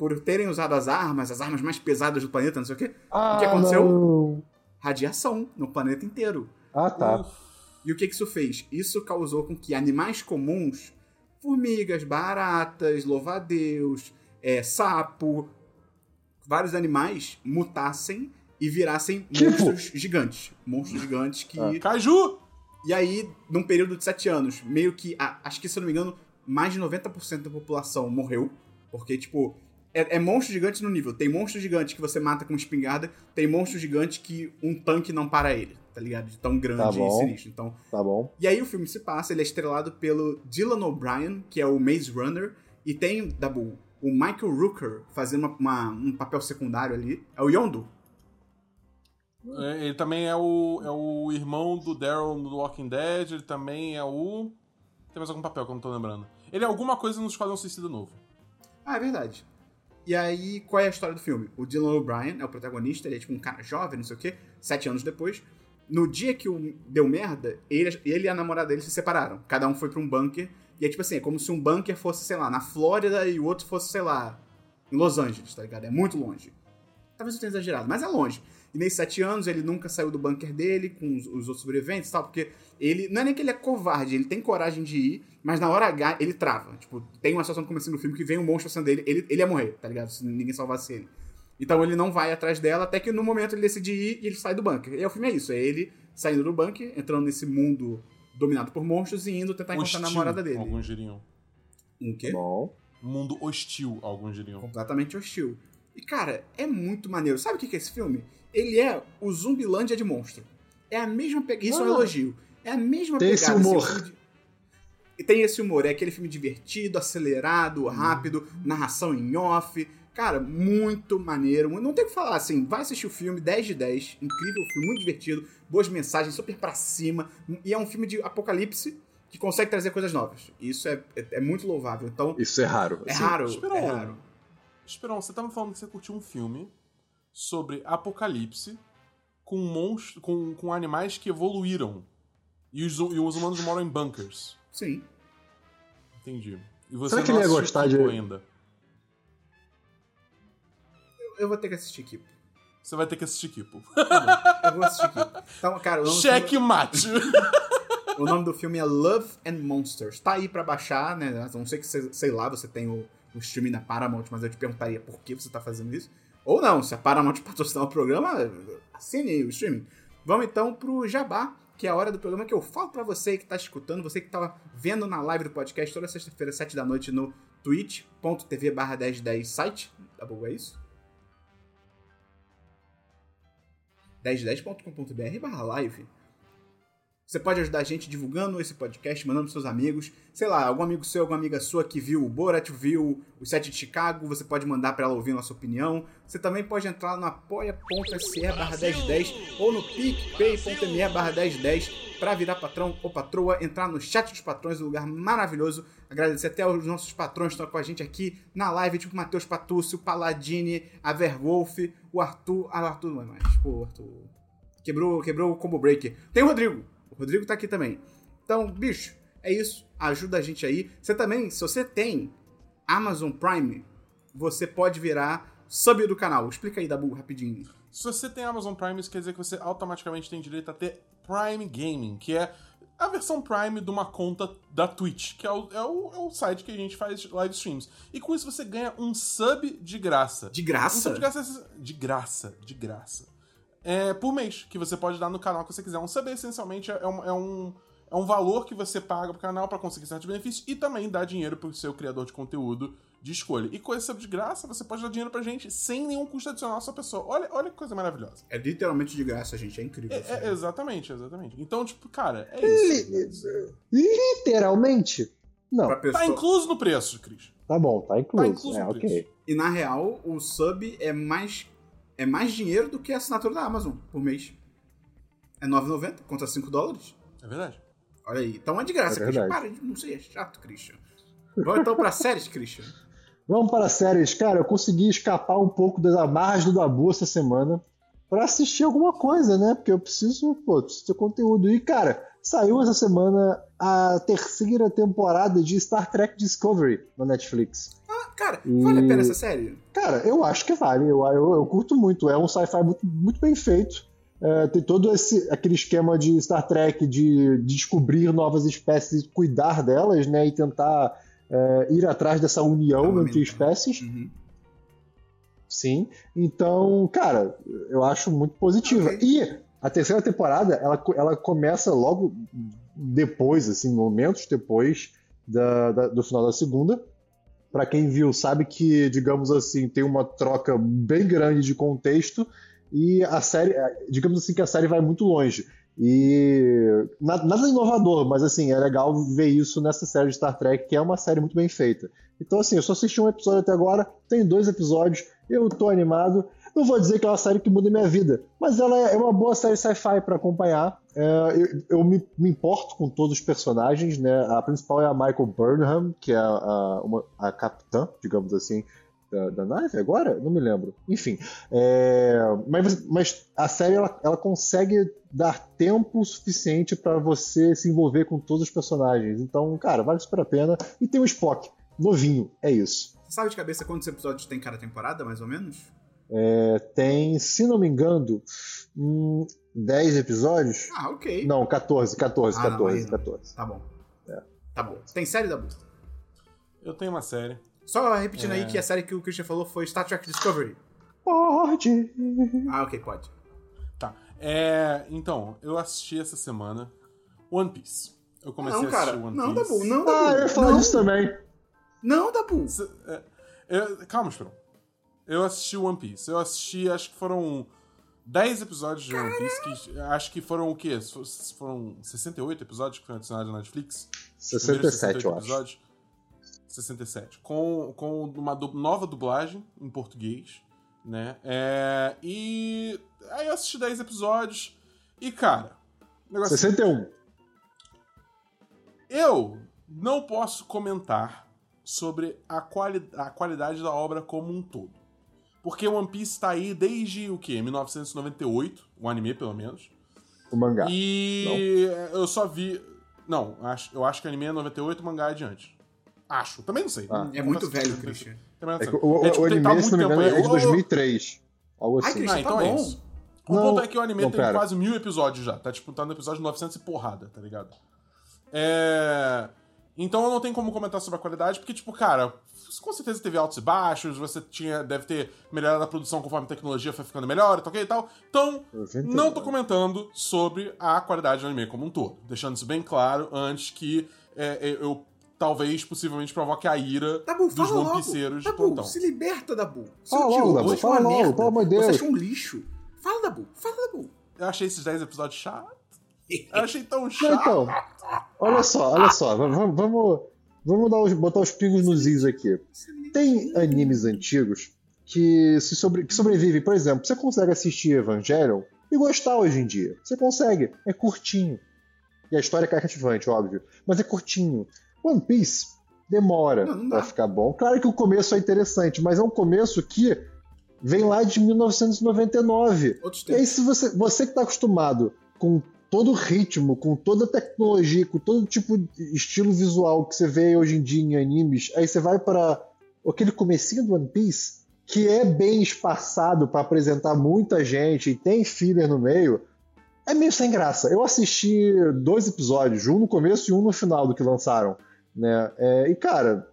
Por terem usado as armas, as armas mais pesadas do planeta, não sei o quê, ah que aconteceu? não. radiação no planeta inteiro. Ah, tá. Uf, E o que que isso fez? Isso causou com que animais comuns, formigas, baratas, louva-a-Deus, é, sapo, vários animais mutassem e virassem Tipo? monstros gigantes. Monstros gigantes que... Ah. Caju! E aí, num período de sete anos, meio que, acho que se eu não me engano, mais de 90% da população morreu. Porque, tipo, é, é monstro gigante no nível. Tem monstro gigante que você mata com espingarda, tem monstro gigante que um tanque não para ele, tá ligado? De tão grande Tá e sinistro. Então, Tá bom. e aí o filme se passa, ele é estrelado pelo Dylan O'Brien, que é o Maze Runner, e tem, Dabu, o Michael Rooker fazendo uma- uma- um papel secundário ali. É o Yondu. É, Ele também é o, é o irmão do Daryl no Walking Dead. Ele também é o. Tem mais algum papel que eu não tô lembrando. Ele é alguma coisa no Esquadrão Suicida Novo. Ah, é verdade. E aí, qual é a história do filme? O Dylan O'Brien é o protagonista, ele é tipo um cara jovem, não sei o quê, sete anos depois. No dia que o deu merda, ele, ele e a namorada dele se separaram. Cada um foi pra um bunker. E é tipo assim, é como se um bunker fosse, sei lá, na Flórida e o outro fosse, sei lá, em Los Angeles, tá ligado? É muito longe. Talvez eu tenha exagerado, mas é longe. E nesses sete anos ele nunca saiu do bunker dele com os, os outros sobreviventes e tal, porque ele. Não é nem que ele é covarde, ele tem coragem de ir, mas na hora H ele trava. Tipo, tem uma situação no começo do filme que vem um monstro acima dele, ele, ele ia morrer, tá ligado? Se ninguém salvasse ele. Então ele não vai atrás dela, até que no momento ele decide ir e ele sai do bunker. E aí o filme é isso, é ele saindo do bunker, entrando nesse mundo dominado por monstros e indo tentar encontrar a namorada dele. alguns diriam. Um quê? Bom. Mundo hostil, alguns diriam. completamente hostil. E, cara, é muito maneiro. Sabe o que que é esse filme? Ele é o Zumbilândia de monstro. É a mesma pegada. Isso é um Ah. elogio. É a mesma Tem esse pegada. assim, humor. de- E tem esse humor. É aquele filme divertido, acelerado, rápido, narração em off. Cara, muito maneiro. Não tem o que falar, assim. Vai assistir o filme 10 de 10. Incrível filme, muito divertido. Boas mensagens, super pra cima. E é um filme de apocalipse que consegue trazer coisas novas. Isso é, é, é muito louvável. Então, Isso é raro. é assim. raro. Esperou. É raro. Esperão, você tava falando que você curtiu um filme sobre apocalipse com monstros, com, com animais que evoluíram. E os, e os humanos moram em bunkers. Sim. Entendi. E você Será que não ele ia gostar de- ainda. Eu vou ter que assistir Kipo. Você vai ter que assistir Kipo. Eu vou assistir Kipo. Então, cara, o nome, do Cheque filme, mate! o nome do filme é Love and Monsters. Tá aí pra baixar, né? A não sei que, você- sei lá, você tem o, o streaming da Paramount, mas eu te perguntaria por que você tá fazendo isso. Ou não, se a Paramount patrocinar o programa, assine o streaming. Vamos então pro Jabá, que é a hora do programa que eu falo pra você que tá escutando, você que tava vendo na live do podcast toda sexta-feira, 7 da noite, no twitch.tv barra 1010 site. Tá bom, é isso? 1010.com.br barra live. Você pode ajudar a gente divulgando esse podcast, mandando pros seus amigos. Sei lá, algum amigo seu, alguma amiga sua que viu o Borat, viu o set de Chicago, você pode mandar pra ela ouvir nossa opinião. Você também pode entrar no apoia.se barra 1010 ou no picpay.me barra 1010 pra virar patrão ou patroa, entrar no chat dos patrões, um lugar maravilhoso. Agradecer até aos nossos patrões que estão com a gente aqui na live, tipo Matheus Patúcio, Paladini, a Verwolf, o Arthur... Ah, o Arthur não é mais, pô, Arthur... Quebrou, quebrou o combo breaker. Tem o Rodrigo. Rodrigo tá aqui também. Então, bicho, é isso. Ajuda a gente aí. Você também, se você tem Amazon Prime, você pode virar sub do canal. Explica aí, Dabu, rapidinho. Se você tem Amazon Prime, isso quer dizer que você automaticamente tem direito a ter Prime Gaming, que é a versão Prime de uma conta da Twitch, que é o, é o, é o site que a gente faz live streams. E com isso você ganha um sub de graça. De Um graça? sub de graça, de graça, de graça. É, por mês, que você pode dar no canal que você quiser. Um sub essencialmente é um, é um, é um valor que você paga pro canal para conseguir certos benefícios e também dá dinheiro pro seu criador de conteúdo de escolha. E com esse sub de graça, você pode dar dinheiro pra gente sem nenhum custo adicional à sua pessoa. Olha, olha que coisa maravilhosa. É literalmente de graça, gente. É incrível. É, é, exatamente, exatamente. Então, tipo, cara, é isso. Literalmente? Não. Pra pessoa... Tá incluso no preço, Cris. Tá bom, tá incluso. Tá incluso é, no ok. preço. E na real, o sub é mais é mais dinheiro do que a assinatura da Amazon por mês. É 9,90 contra 5 dólares. É verdade. Olha aí. Então é de graça, É Christian. Para não ser chato, Christian. Vamos então pra séries, Christian. Vamos para séries. Cara, eu consegui escapar um pouco das amarras do Dabu essa semana pra assistir alguma coisa, né? Porque eu preciso, pô, preciso ter conteúdo. E, cara, saiu essa semana a terceira temporada de Star Trek Discovery na Netflix. Cara, vale a pena essa série? Cara, eu acho que vale. Eu, eu, eu curto muito. É um sci-fi muito, muito bem feito. É, tem todo esse aquele esquema de Star Trek de descobrir novas espécies e cuidar delas, né? E tentar é, ir atrás dessa união Aumentar. entre espécies. Uhum. Sim. Então, cara, eu acho muito positiva. Ok. E a terceira temporada, ela, ela começa logo depois, assim, momentos depois da, da- do final da segunda. Pra quem viu, sabe que, digamos assim, tem uma troca bem grande de contexto e a série, eh, digamos assim, que a série vai muito longe. E na- nada inovador, mas assim, é legal ver isso nessa série de Star Trek, que é uma série muito bem feita. Então, assim, eu só assisti um episódio até agora, tem dois episódios, eu tô animado. Não vou dizer que é uma série que muda minha vida, mas ela é uma boa série sci-fi pra acompanhar. É, eu eu me, me importo com todos os personagens, né? A principal é a Michael Burnham, que é a, a, uma- a capitã, digamos assim, da, da nave agora? Não me lembro. Enfim. é, mas, mas a série ela, ela consegue dar tempo suficiente pra você se envolver com todos os personagens. Então, cara, vale super a pena. E tem o Spock, novinho, é isso. Sabe de cabeça quantos episódios tem cada temporada, mais ou menos? É, tem, se não me engano, hum, 10 episódios? Ah, ok. Não, 14, 14, Ah, não, 14, aí não. 14. Tá bom. É. Tá bom. Tem série da Eu tenho uma série. Só repetindo É. aí que a série que o Christian falou foi Star Trek Discovery. Pode. Ah, ok, pode. Tá. É, então, eu assisti essa semana One Piece. Eu comecei não, a cara. assistir One Não, Piece. Dabu, não, Dabu. Ah, eu ia falar não, disso também. Não, Dabu. Cê- é, eu- calma, Esperão. Eu assisti One Piece. Eu assisti, acho que foram 10 episódios de One Piece. Que, acho que foram o quê? Foram 68 episódios que foram adicionados na Netflix? Os primeiros 67, eu acho. episódios. 67. Com, com uma du- nova dublagem em português, né? É, e aí eu assisti 10 episódios e, cara, negócio 61. eu não posso comentar sobre a, quali a qualidade da obra como um todo. Porque One Piece tá aí desde o quê? 1998, o anime pelo menos. O mangá. E eu só vi. Não, acho, eu acho que o anime é 98 o mangá é adiante. Acho, também não sei. Ah. Não É muito velho, Christian. também não É que o, o, tipo, o tem- anime, tá muito se não me engano, é de Ô, ô, ô, 2003. Algo Ai, assim. Christian, Ah, então tá é bom. isso. O Não, ponto é que o anime não, tem pera. quase mil episódios já. Tá tipo, tá no episódio 900 e porrada, tá ligado? É... Então eu não tenho como comentar sobre a qualidade, porque, tipo, cara, com certeza teve altos e baixos, você tinha, deve ter melhorado a produção conforme a tecnologia foi ficando melhor, tá ok e tal. Então, 99. não tô comentando sobre a qualidade do anime como um todo. Deixando isso bem claro antes que é, é, eu talvez, possivelmente, provoque a ira Dabu, dos. Pieceiros de plantão. se liberta, Dabu. Você Fala logo, Dabu, você achou fala logo, pelo amor de Deus. Você achou um lixo. Fala, Dabu. Fala, Dabu. Eu achei esses 10 episódios chatos. Eu achei tão Não, chato. então, olha só, olha só. v- v- Vamos, vamos dar os- botar os pingos nos is aqui. Tem animes antigos que, se sobre, que sobrevivem. Por exemplo, você consegue assistir Evangelion e gostar hoje em dia. Você consegue. É curtinho. E a história é cativante, óbvio. Mas é curtinho. One Piece demora Não, não pra ficar bom. Claro que o começo é interessante, mas é um começo que vem lá de 1999. Outros E aí, se você, você que tá acostumado com todo o ritmo, com toda a tecnologia, com todo tipo de estilo visual que você vê hoje em dia em animes, aí você vai para aquele comecinho do One Piece, que é bem espaçado para apresentar muita gente e tem filler no meio, é meio sem graça. Eu assisti dois episódios, um no começo e um no final do que lançaram, né? É, e cara,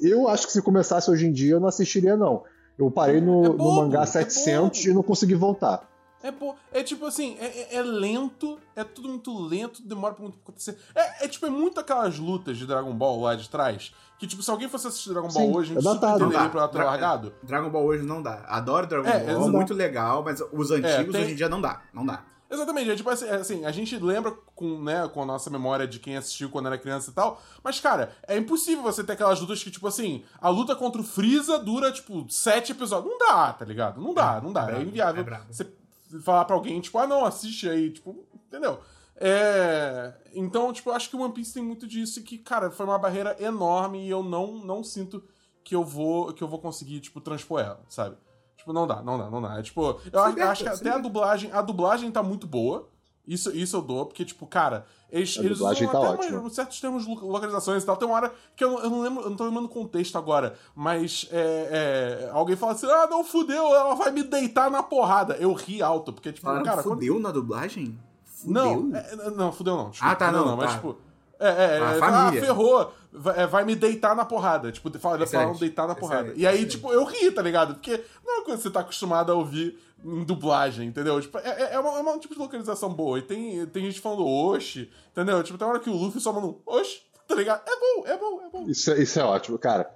eu acho que se começasse hoje em dia eu não assistiria não. Eu parei no, É no bobo, mangá é 700 bobo. e não consegui voltar. É, é tipo assim, é, é- é lento, é tudo muito lento, demora pra muito acontecer. É, é tipo, é muito aquelas lutas de Dragon Ball lá de trás, que tipo, se alguém fosse assistir Dragon Ball Sim, hoje, a gente é super entenderia Não dá. pra ela ter largado. Dragon Ball hoje não dá. Adoro Dragon É, Ball, muito legal, mas os antigos tem- hoje em dia não dá. Não dá. Exatamente, é tipo assim, é assim, a gente lembra com, né, com a nossa memória de quem assistiu quando era criança e tal, mas, cara, é impossível você ter aquelas lutas que, tipo assim, a luta contra o Freeza dura, tipo, sete episódios. Não dá, tá ligado? Não dá, não dá. é É, inviável é você falar pra alguém, tipo, ah, não, assiste aí, tipo, entendeu? É... Então, tipo, eu acho que o One Piece tem muito disso e que, cara, foi uma barreira enorme e eu não, não sinto que eu vou que eu vou conseguir, tipo, transpor ela, sabe? Tipo, não dá, não dá, não dá. É, tipo, eu acho, que até a dublagem, a dublagem tá muito boa. Isso, isso eu dou, porque, tipo, cara, eles, A eles dublagem usam tá até ótima. umas- certos termos de lo- localizações e tal. Tem uma hora que eu, não- eu não lembro, eu não tô lembrando o contexto agora, mas é, é, alguém fala assim: ah, não, fudeu, ela vai me deitar na porrada. Eu ri alto, porque, tipo, Falaram cara, quando- fudeu na dublagem? Fudeu? não, é, não, fudeu não. Desculpa, Ah, tá, fudeu não, mas tá. tipo. É, é, Ah, é, família. ah, ferrou, vai, é, vai me deitar na porrada. Tipo, fala- deitar na porrada. excelente, E aí, excelente. tipo, eu ri, tá ligado? Porque não é uma coisa que você tá acostumado a ouvir em dublagem, entendeu? Tipo, é, é, é uma, é uma tipo de localização boa. E tem, tem gente falando oxe, entendeu? Tipo, tem hora que o Luffy só manda um oxe, tá ligado? É bom, é bom, é bom. Isso, é- isso é ótimo, cara.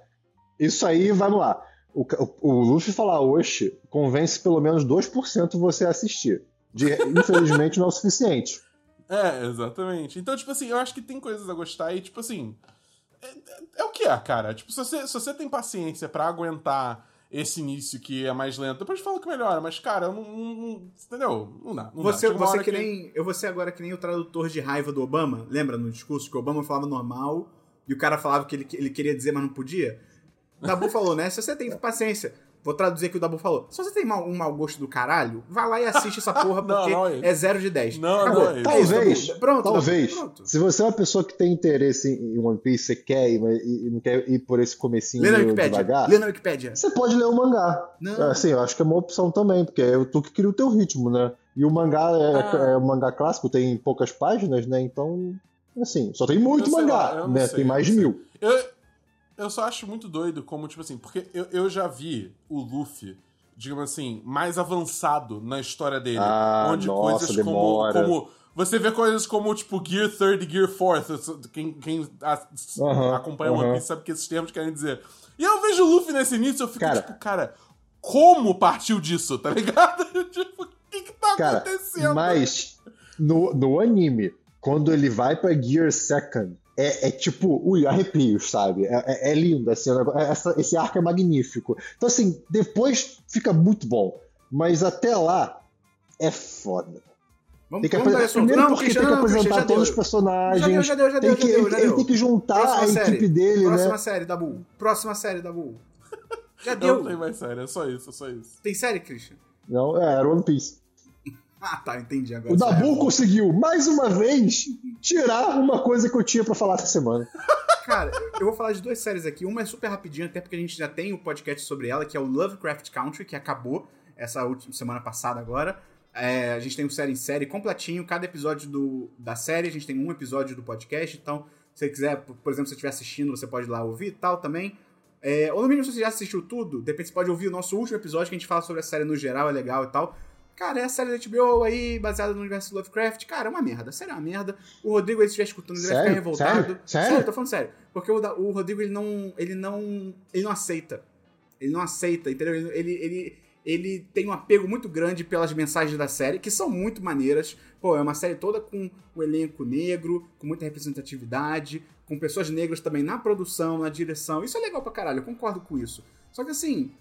Isso aí, vamos lá. O, ca- o Luffy falar Oshi convence pelo menos 2% você a assistir. De- infelizmente não é o suficiente. É, exatamente. Então, tipo assim, eu acho que tem coisas a gostar e, tipo assim. É, é- é o que é, cara. Tipo, se você, se você tem paciência pra aguentar esse início que é mais lento, depois fala que melhora, mas, cara, eu não. não- não- entendeu? Não dá. Não dá. Você, uma você hora que nem. Eu vou ser agora que nem o tradutor de raiva do Obama. Lembra no discurso que o Obama falava normal e o cara falava que ele, ele queria dizer, mas não podia? O Dabu falou, né? Se você tem paciência. Vou traduzir o que o Dabu falou. Se você tem mal- um mau gosto do caralho, vai lá e assiste essa porra, Não, porque não é isso. é 0 de 10. Não, Acabou. não é. É Talvez. Pronto, talvez. Dabu, pronto. Se você é uma pessoa que tem interesse em One Piece, você quer e e não quer ir por esse comecinho Lê na Wikipédia. devagar, Lê na Wikipédia. você pode ler o mangá. Não. Assim, eu acho que é uma opção também, porque é tu que cria o teu ritmo, né? E o mangá é, Ah. é um mangá clássico, tem poucas páginas, né? Então, assim, só tem muito mangá, lá, não né? sei, tem mais de não mil. Eu, eu só acho muito doido como, tipo assim, porque eu, eu já vi o Luffy, digamos assim, mais avançado na história dele. Ah, onde nossa, coisas como, demora. como. Você vê coisas como, tipo, Gear Third e Gear Fourth. Quem, quem a- Aham, acompanha o aham. One Piece sabe o que esses termos querem dizer. E eu vejo o Luffy nesse início, eu fico Cara. tipo, cara, como partiu disso, tá ligado? tipo, o que que tá Cara, acontecendo? mas no, no anime, quando ele vai pra Gear Second, é, é tipo, ui, arrepios, sabe? É, é- é lindo, assim, negócio- essa- esse arco é magnífico. Então, assim, depois fica muito bom. Mas até lá, é foda. Vamos, Tem que vamos dar apre- assunto. Primeiro Não, porque tem que não, apresentar já todos os personagens. Já deu, já deu, já tem deu, que, já deu, ele, já ele deu. tem que juntar Próxima a série. equipe dele, Próxima né? série, Dabu. Próxima série, Dabu. Já Não, deu. não tem mais sério, é só isso, é só isso. Tem série, Christian? Não, é, era One Piece. Ah, tá, entendi agora. O Dabu Sério. conseguiu, mais uma vez, tirar uma coisa que eu tinha pra falar essa semana. Cara, eu vou falar de duas séries aqui. Uma é super rapidinho, até porque a gente já tem o um podcast sobre ela, que é o Lovecraft Country, que acabou essa última semana passada agora. É, a gente tem um série em série completinho. Cada episódio do, da série, a gente tem um episódio do podcast. Então, se você quiser, por por exemplo, se você estiver assistindo, você pode ir lá ouvir e tal também. É, ou no mínimo, se você já assistiu tudo, de repente você pode ouvir o nosso último episódio que a gente fala sobre a série no geral, é legal e tal. Cara, é a série da HBO aí, baseada no universo Lovecraft. Cara, é uma merda. A série é uma merda. O Rodrigo, aí, se estiver escutando, ele vai ficar Sério? revoltado. Sério? Sério? eu tô falando sério. Porque o, o Rodrigo, ele não. Ele não. Ele não aceita. Ele não aceita, entendeu? Ele, ele, ele, ele tem um apego muito grande pelas mensagens da série, que são muito maneiras. Pô, é uma série toda com o elenco negro, com muita representatividade, com pessoas negras também na produção, na direção. Isso é legal pra caralho, eu concordo com isso. Só que assim,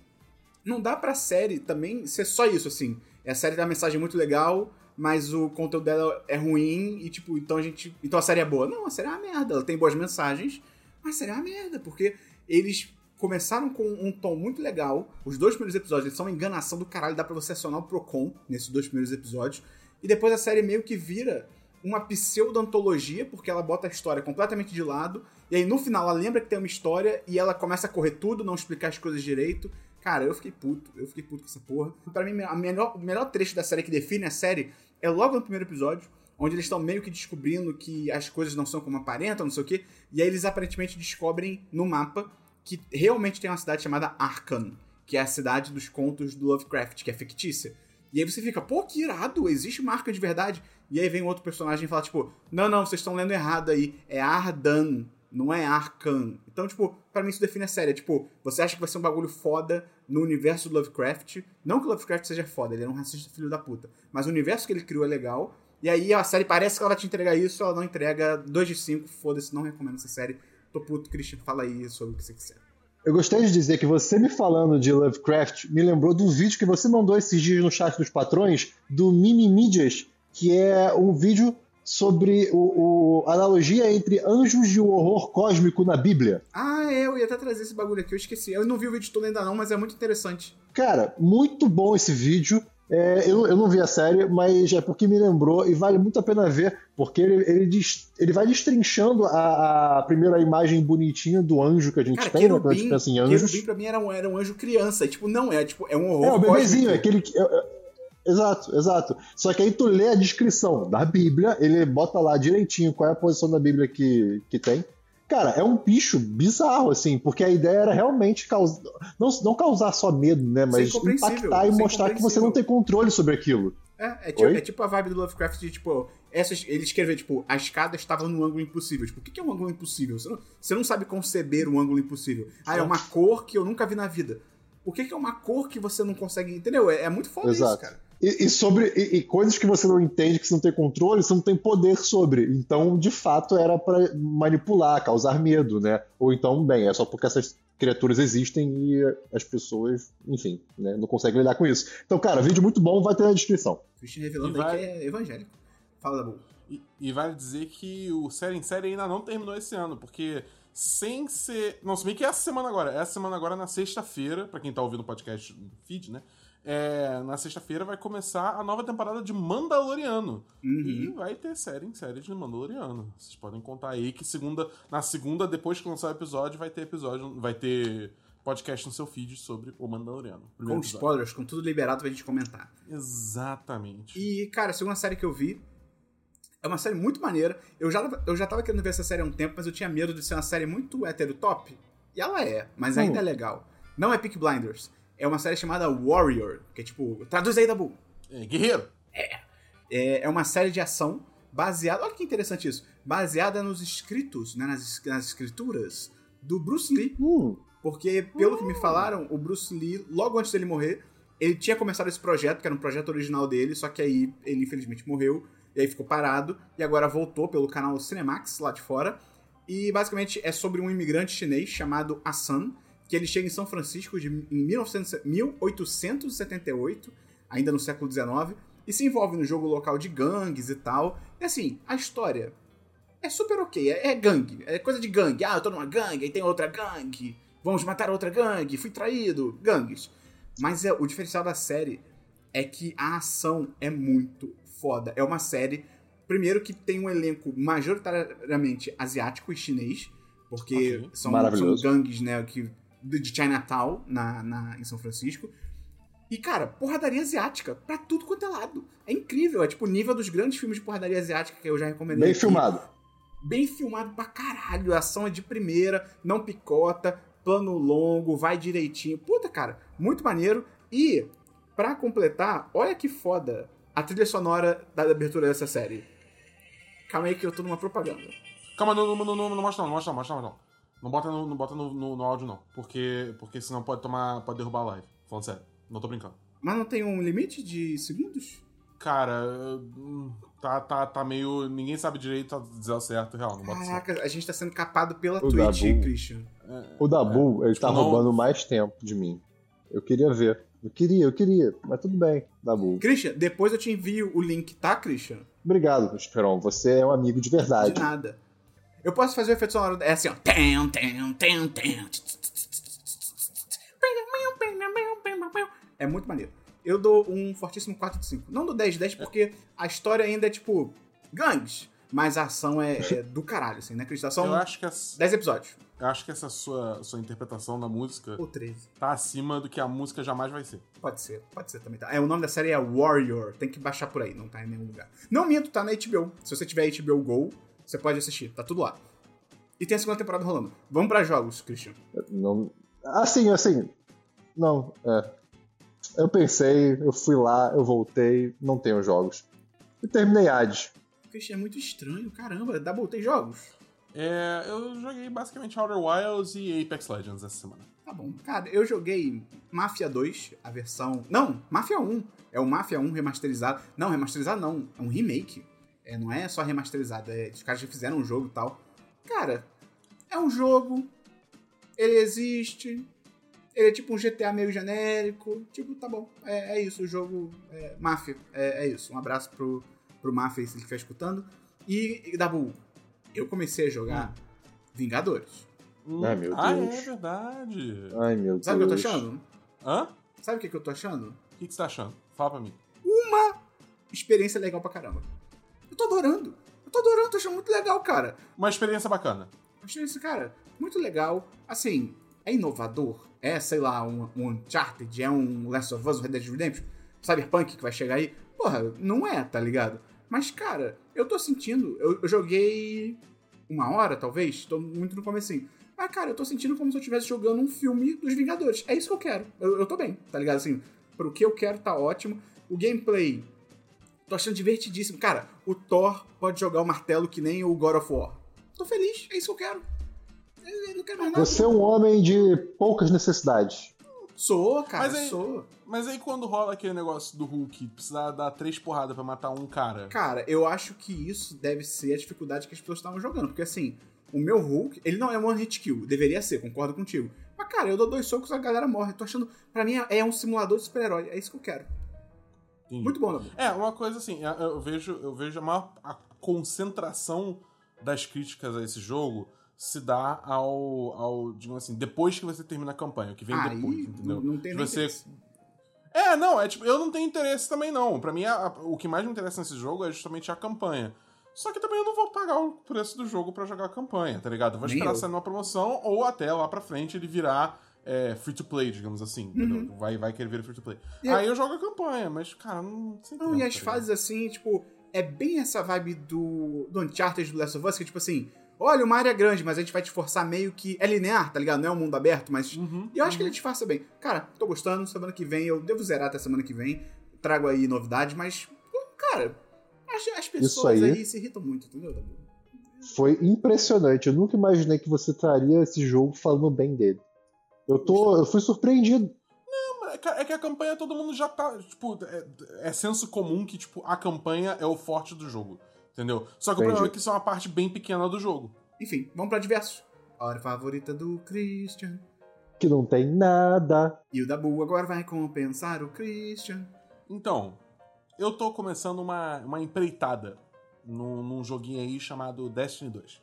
não dá pra série também ser só isso, assim. A série tem uma mensagem muito legal, mas o conteúdo dela é ruim e, tipo, então a gente. Então a série é boa. Não, a série é uma merda. Ela tem boas mensagens, mas a série é uma merda, porque eles começaram com um tom muito legal. Os dois primeiros episódios são uma enganação do caralho, dá pra você acionar o Procon nesses dois primeiros episódios. E depois a série meio que vira uma pseudo-antologia, porque ela bota a história completamente de lado. E aí no final ela lembra que tem uma história e ela começa a correr tudo, não explicar as coisas direito. Cara, eu fiquei puto, eu fiquei puto com essa porra. Pra mim, a melhor, o melhor trecho da série que define a série é logo no primeiro episódio, onde eles estão meio que descobrindo que as coisas não são como aparentam, não sei o quê. E aí eles aparentemente descobrem no mapa que realmente tem uma cidade chamada Arkham, que é a cidade dos contos do Lovecraft, que é fictícia. E aí você fica, pô, que irado, existe uma arca de verdade. E aí vem outro personagem e fala, tipo, não, não, vocês estão lendo errado aí, é Ardan, não é Arkham. Então, tipo, pra mim isso define a série. É, tipo, você acha que vai ser um bagulho foda no universo do Lovecraft. Não que o Lovecraft seja foda, ele é um racista filho da puta. Mas o universo que ele criou é legal. E aí a série parece que ela vai te entregar isso, ela não entrega 2 de 5, foda-se, não recomendo essa série. Tô puto, Christian, fala aí sobre o que você quiser. Eu gostaria de dizer que você me falando de Lovecraft me lembrou do vídeo que você mandou esses dias no chat dos patrões do Mimi Mídias, que é um vídeo sobre o, o analogia entre anjos e o horror cósmico na Bíblia. Ah, é, eu ia até trazer esse bagulho aqui, eu esqueci. Eu não vi o vídeo todo ainda não, mas é muito interessante. Cara, muito bom esse vídeo. É, eu, eu não vi a série, mas é porque me lembrou e vale muito a pena ver, porque ele, ele, ele vai destrinchando a, a primeira imagem bonitinha do anjo que a gente Cara, tem, né? Quando a gente Querubim, pensa em anjos. Querubim pra mim era um, era um anjo criança. E, tipo, não, é tipo, é um horror É, o bebezinho, cósmico. aquele que. é- é- Exato, exato. Só que aí tu lê a descrição da Bíblia, ele bota lá direitinho qual é a posição da Bíblia que, que tem. Cara, é um bicho bizarro, assim, porque a ideia era realmente causar. Não, não causar só medo, né? Mas impactar e mostrar que você não tem controle sobre aquilo. É, é, tipo, é tipo a vibe do Lovecraft de, tipo, essas, ele escreveu, tipo, a escada estava num ângulo impossível. Tipo, o que é um ângulo impossível? Você não, você não sabe conceber um ângulo impossível. Ah, é uma cor que eu nunca vi na vida. O que é uma cor que você não consegue. Entendeu? É, é muito foda isso, Exato. cara. E, e sobre e, e coisas que você não entende, que você não tem controle, você não tem poder sobre. Então, de fato, era pra manipular, causar medo, né? Ou então, bem, é só porque essas criaturas existem e as pessoas, enfim, né, não conseguem lidar com isso. Então, cara, vídeo muito bom, vai ter na descrição. Christian revelando E vai- aí que é evangélico. Fala da boa. E, e vale dizer que o série em série ainda não terminou esse ano, porque sem ser. Não, se bem que é essa semana agora. Essa semana agora, na sexta-feira, pra quem tá ouvindo o podcast no feed, né? É, na sexta-feira vai começar a nova temporada de Mandaloriano. E Uhum. vai ter série em série de Mandaloriano. Vocês podem contar aí que segunda, na segunda, depois que lançar o episódio, vai ter episódio, vai ter podcast no seu feed sobre o Mandaloriano. Com episódio. spoilers, com tudo liberado pra gente comentar. Exatamente. E, cara, a segunda série que eu vi é uma série muito maneira. Eu já, eu já tava querendo ver essa série há um tempo, mas eu tinha medo de ser uma série muito heterotop. E ela é, mas ainda é legal. Não é Peak Blinders. É uma série chamada Warrior, que é tipo. Traduz aí, Dabu. É, guerreiro! É, é uma série de ação baseada. Olha que interessante isso. Baseada nos escritos, né, nas, nas escrituras do Bruce Lee. Hum, Porque, pelo que me falaram, o Bruce Lee, logo antes dele morrer, ele tinha começado esse projeto, que era um projeto original dele, só que aí ele infelizmente morreu, e aí ficou parado, e agora voltou pelo canal Cinemax, lá de fora. E basicamente é sobre um imigrante chinês chamado Hassan, que ele chega em São Francisco de, em 1900 1878, ainda no século XIX, e se envolve no jogo local de gangues e tal. E assim, a história é super ok. É, é gangue. É coisa de gangue. Ah, eu tô numa gangue, aí tem outra gangue. Vamos matar outra gangue. Fui traído. Gangues. Mas é, o diferencial da série é que a ação é muito foda. É uma série, primeiro, que tem um elenco majoritariamente asiático e chinês. Porque Ok. são, são gangues, né, que, de Chinatown, na, na, em São Francisco. E, cara, porradaria asiática, pra tudo quanto é lado. É incrível, é tipo o nível dos grandes filmes de porradaria asiática que eu já recomendei. bem aqui filmado. bem filmado pra caralho. A ação é de primeira, não picota, plano longo, vai direitinho. Puta, cara, muito maneiro. E, pra completar, olha que foda a trilha sonora da abertura dessa série. Calma aí que eu tô numa propaganda. Calma, não, não, não, não, não mostra não, não mostra não, mostra não. Não bota no, não bota no, no, no áudio, não. Porque, porque senão pode tomar. pode derrubar a live. Falando sério. Não tô brincando. Mas não tem um limite de segundos? Cara, hum, tá, tá, tá meio. Ninguém sabe direito dizer o certo, real. Não bota. Caraca, a gente tá sendo capado pela O Twitch, Dabu. Christian. O Dabu, ele tá não- roubando mais tempo de mim. Eu queria ver. Eu queria, eu queria. Mas tudo bem, Dabu. Christian, depois eu te envio o link, tá, Christian? Obrigado, Esperon. Você é um amigo de verdade. De nada. Eu posso fazer o efeito sonoro. É assim, ó. É muito maneiro. Eu dou um fortíssimo 4 de 5. Não do 10 de 10 porque a história ainda é tipo gangues, mas a ação é, é do caralho, assim, né, Cris? Eu São acho que essa, 10 episódios. eu acho que essa sua, sua interpretação da música Ou 13. tá acima do que a música jamais vai ser. Pode ser, pode ser também. Tá. É, o nome da série é Warrior. Tem que baixar por aí, não tá em nenhum lugar. Não minto, tá na HBO. Se você tiver HBO Go, você pode assistir. Tá tudo lá. E tem a segunda temporada rolando. Vamos pra jogos, Christian. Não... Assim, assim. Não, é. Eu pensei, eu fui lá, eu voltei, não tenho jogos. E terminei Hades. Christian é muito estranho, caramba. Double tem jogos? É, eu joguei basicamente Outer Wilds e Apex Legends essa semana. Tá bom. Cara, eu joguei Mafia 2, a versão. Não, Mafia 1. É o Mafia 1 remasterizado. Não, remasterizado não. É um remake. É, não é só remasterizado. É, os caras já fizeram um jogo e tal. Cara, é um jogo. Ele existe. Ele é tipo um GTA meio genérico. Tipo, tá bom. É, é isso. O jogo. É, Mafia. É, é isso. Um abraço pro, pro Mafia, se ele estiver escutando. E, e Dabu, eu comecei a jogar Vingadores. Hum, Ai, meu Ah, Deus. é verdade. Ai, meu Deus. Sabe o que eu tô achando? Hã? Sabe o que, que eu tô achando? O que, que você tá achando? Fala pra mim. experiência legal pra caramba. Tô adorando. Eu tô adorando, tô achando muito legal, cara. Uma experiência bacana. Achei esse, cara, muito legal. Assim, é inovador. É, sei lá, um, um Uncharted, é um Last of Us, um Red Dead Redemption, Cyberpunk que vai chegar aí. Porra, não é, tá ligado? Mas, cara, eu tô sentindo. Eu, eu joguei uma hora, talvez. Tô muito no comecinho. Mas, cara, eu tô sentindo como se eu estivesse jogando um filme dos Vingadores. É isso que eu quero. Eu, eu tô bem, tá ligado? Assim, pro que eu quero tá ótimo. O gameplay Tô achando divertidíssimo. Cara, o Thor pode jogar o martelo que nem o God of War. Tô feliz, é isso que eu quero. Eu não quero mais nada. Você é um homem de poucas necessidades. Sou, cara, Mas aí- sou. Mas aí quando rola aquele negócio do Hulk, precisar dar três porradas pra matar um cara. Cara, eu acho que isso deve ser a dificuldade que as pessoas estavam jogando. Porque assim, o meu Hulk, ele não é one hit kill. Deveria ser, concordo contigo. Mas, cara, eu dou dois socos e a galera morre. Tô achando. Pra mim é um simulador de super-herói. É isso que eu quero. Entendi. Muito bom, Dabu. É, uma coisa assim, eu- eu vejo, eu vejo a maior a concentração das críticas a esse jogo se dá ao, ao digamos assim, depois que você termina a campanha, o que vem Aí, depois, entendeu? não, não tem você interesse. É, não, é tipo, eu não tenho interesse também não. Pra mim, a- a- o que mais me interessa nesse jogo é justamente a campanha. Só que também eu não vou pagar o preço do jogo pra jogar a campanha, tá ligado? Eu vou Nem esperar eu. sair numa promoção ou até lá pra frente ele virar é, free to play, digamos assim, entendeu? Vai, vai querer vir free to play. Uhum. Aí eu jogo a campanha, mas, cara, não sei Não, e as fases assim, tipo, é bem essa vibe do, do Uncharted do Last of Us, que é tipo assim, olha, uma área grande, mas a gente vai te forçar meio que. É linear, tá ligado? Não é um mundo aberto, mas. Uhum, E eu acho que ele disfarça bem. Cara, tô gostando, semana que vem, eu devo zerar até semana que vem. Trago aí novidades, mas. Cara, as, as pessoas aí. aí. se irritam muito, entendeu, Dabu? Foi impressionante. Eu nunca imaginei que você traria esse jogo falando bem dele. Eu tô. Eu fui surpreendido. É que- É que a campanha todo mundo já tá. Tipo, é, é senso comum que, tipo, a campanha é o forte do jogo. Entendeu? Só que o Entendi. problema é que isso é uma parte bem pequena do jogo. Enfim, vamos pra diversos. A hora favorita do Christian. Que não tem nada. E o Dabu agora vai compensar o Christian. Então, eu tô começando uma, uma empreitada num, num joguinho aí chamado Destiny 2.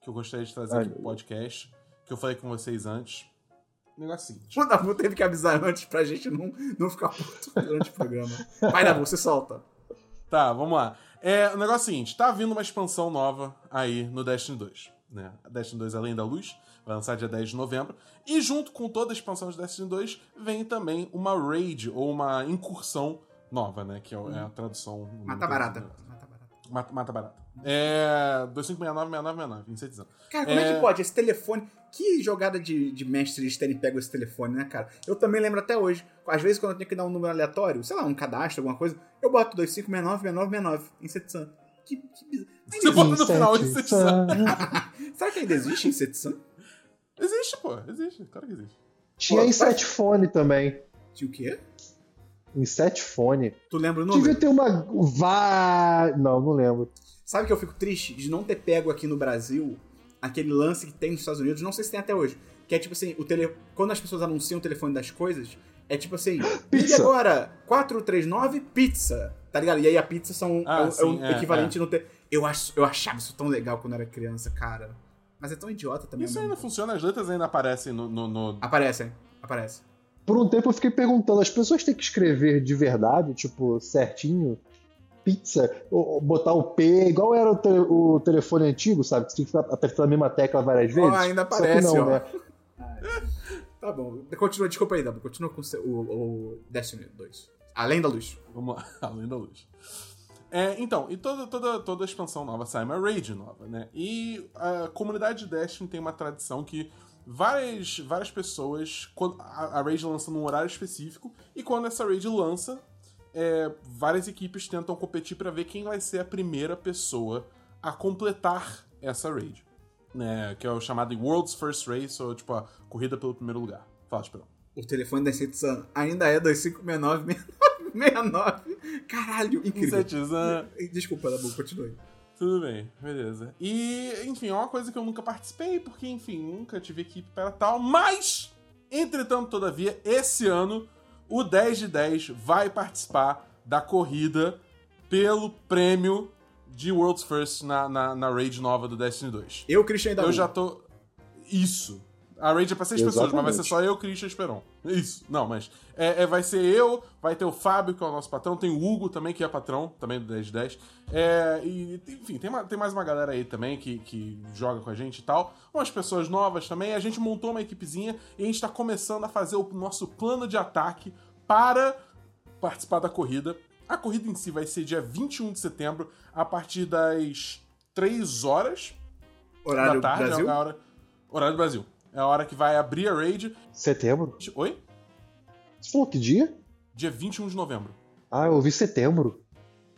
Que eu gostaria de trazer Ai, aqui pro podcast. Que eu falei com vocês antes. O negócio é o seguinte. O Dabu teve que avisar antes pra gente não, não ficar puto durante o programa. Vai, Dabu, você solta. Tá, vamos lá. É, o negócio é o seguinte, tá vindo uma expansão nova aí no Destiny 2. Né? Destiny 2 Além da Luz vai lançar dia 10 de novembro. E junto com toda a expansão de Destiny 2, vem também uma raid, ou uma incursão nova, né? Que é é a tradução... Mata barata. Mata barata. Mata, mata barata. É... 2569-6969, insetizando. Cara, como é... É. que pode? Esse telefone. Que jogada de, de mestre eles terem pego esse telefone, né, cara? Eu também lembro até hoje. Às vezes, quando eu tenho que dar um número aleatório, sei lá, um cadastro, alguma coisa, eu boto 25696969 em Setsan. Que, que bizarro. Você bota no final Sete, insetizando. Será que ainda existe em Setsan? Existe, pô. Existe. Claro que existe. Tinha Pô, Insetfone também. Tinha o quê? Insetfone. Tu lembra o Devia número? ter uma. Vá. Não, não lembro. Sabe que eu fico triste de não ter pego aqui no Brasil aquele lance que tem nos Estados Unidos, não sei se tem até hoje, que é tipo assim, o tele... quando as pessoas anunciam o telefone das coisas, é tipo assim, Pizza. agora 439 pizza, tá ligado? E aí a pizza são Ah, é o- é sim, é, equivalente no te... eu acho eu achava isso tão legal quando eu era criança, cara. Mas é tão idiota também. Isso ao ainda funciona, as letras ainda aparecem no... no, no-. Aparecem, aparece. Por um tempo eu fiquei perguntando, as pessoas têm que escrever de verdade, tipo, certinho? Pizza, botar o P, igual era o, te- o telefone antigo, sabe? Que você tinha que ficar apertando a mesma tecla várias vezes. ainda Só que aparece, não, ó. né? Tá bom. Continua, desculpa aí, Dabu. Continua com o, seu- o, o Destiny 2. Além da luz. Vamos lá, além da luz. É, então, e toda, toda, toda expansão nova sai uma raid nova, né? E a comunidade de Destiny tem uma tradição que várias, várias pessoas. Quando a, a raid lança num horário específico, e quando essa raid lança, é, várias equipes tentam competir pra ver quem vai ser a primeira pessoa a completar essa raid. Né, que é o chamado World's First Race, ou tipo a corrida pelo primeiro lugar. Fala, Esperão. O telefone da Insetizan ainda é 2569-6969. Caralho, incrível. Insetizan. Desculpa, Dabu, continue. Tudo bem, beleza. E, enfim, é uma coisa que eu nunca participei, porque, enfim, nunca tive equipe para tal, mas, entretanto, todavia, esse ano, o 10 de 10 vai participar da corrida pelo prêmio de World's First na, na, na raid nova do Destiny 2. Eu, Christian Dabu. Eu já tô. Isso. A raid é pra seis pessoas, mas vai ser Exatamente. só eu, Christian e Esperon. Isso. Não, mas. É, é, vai ser eu, vai ter o Fábio, que é o nosso patrão, tem o Hugo também, que é patrão, também do 10 de 10. É, e, enfim, tem, ma- tem mais uma galera aí também que, que joga com a gente e tal. Umas pessoas novas também. A gente montou uma equipezinha e a gente tá começando a fazer o nosso plano de ataque para participar da corrida. A corrida em si vai ser dia 21 de setembro, a partir das 3 horas Horário da tarde. Brasil. É a hora, horário do Brasil. É a hora que vai abrir a raid. Setembro? Oi? Você falou que dia? Dia 21 de novembro. Ah, eu ouvi setembro.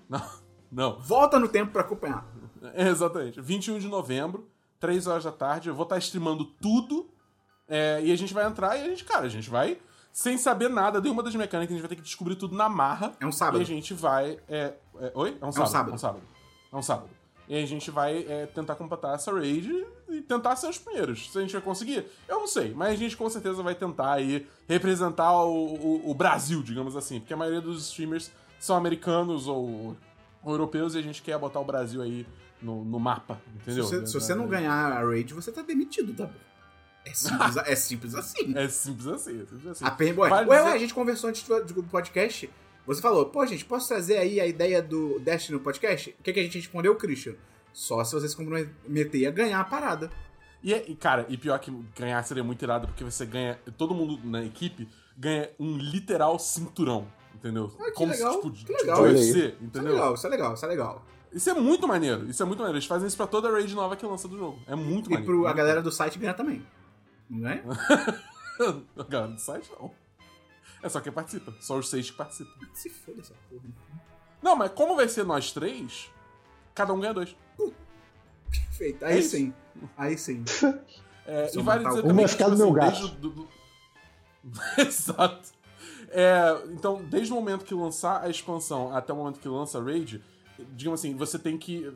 Não, não. Volta no tempo pra acompanhar. É, exatamente. 21 de novembro, 3 horas da tarde. Eu vou estar streamando tudo. é, e a gente vai entrar e a gente, cara, a gente vai. Sem saber nada de uma das mecânicas, a gente vai ter que descobrir tudo na marra. É um sábado. E a gente vai. É, é- oi? É um sábado. sábado. É um sábado. É um sábado. E a gente vai é, tentar completar essa raid e tentar ser os primeiros. Se a gente vai conseguir, eu não sei. Mas a gente com certeza vai tentar aí representar o, o- o Brasil, digamos assim. Porque a maioria dos streamers são americanos ou, ou europeus e a gente quer botar o Brasil aí no, no mapa, Se entendeu? você, se você não ganhar a raid, você tá demitido, Dabu. É simples, é simples assim. É simples assim, é simples assim. A Pen- Ué, Vale ué, dizer- ué, a gente conversou antes do, do podcast. Você falou, pô, gente, posso trazer aí a ideia do Destiny no podcast? O que, que a gente respondeu, Christian? Só se você se comprometer a ganhar a parada. E, é- e, cara, e pior que ganhar seria muito irado, porque você ganha. Todo mundo na equipe ganha um literal cinturão. Entendeu? Ah, que Como legal, se, tipo, que legal. de. UFC, Isso é entendeu? legal, isso é legal, isso é legal. Isso é muito maneiro. Isso é muito maneiro. Eles fazem isso pra toda a raid nova que lança do jogo. É muito E maneiro. pro, a galera do site ganhar também. Não é? a galera do site, não. É só quem participa. Só os seis que participam. Se foda essa porra. Não, mas como vai ser nós três, cada um ganha dois. Perfeito. É Aí isso. sim. Aí sim. É, e eu vale dizer também ficar tipo no meu assim, gato. desde o- do- do- Exato. É, então, desde o momento que lançar a expansão até o momento que lança a raid, digamos assim, você tem que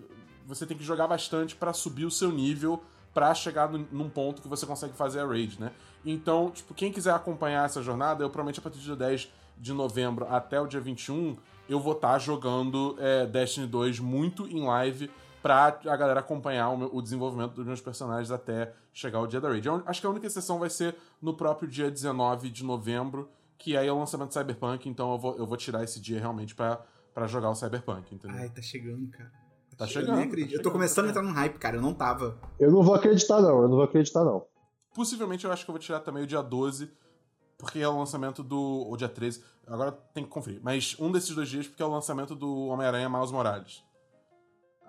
você tem que jogar bastante pra subir o seu nível pra chegar num- num ponto que você consegue fazer a raid, né? Então, tipo, quem quiser acompanhar essa jornada, eu provavelmente a partir do dia 10 de novembro até o dia 21, eu vou estar jogando é, Destiny 2 muito em live pra a galera acompanhar o, meu- o desenvolvimento dos meus personagens até chegar o dia da raid. Eu acho que a única exceção vai ser no próprio dia 19 de novembro, que aí é o lançamento do Cyberpunk, então eu vou, eu vou tirar esse dia realmente pra, pra jogar o Cyberpunk, entendeu? Ai, tá chegando, cara. Tá Eu chegando, nem tá acredito. eu tô chegando, começando tá a entrar num hype, cara. Eu não tava. Eu não vou acreditar, não. Eu não vou acreditar, não. Possivelmente eu acho que eu vou tirar também o dia 12, porque é o lançamento do. Ou dia 13, agora tem que conferir. Mas um desses dois dias, porque é o lançamento do Homem-Aranha Miles Morales.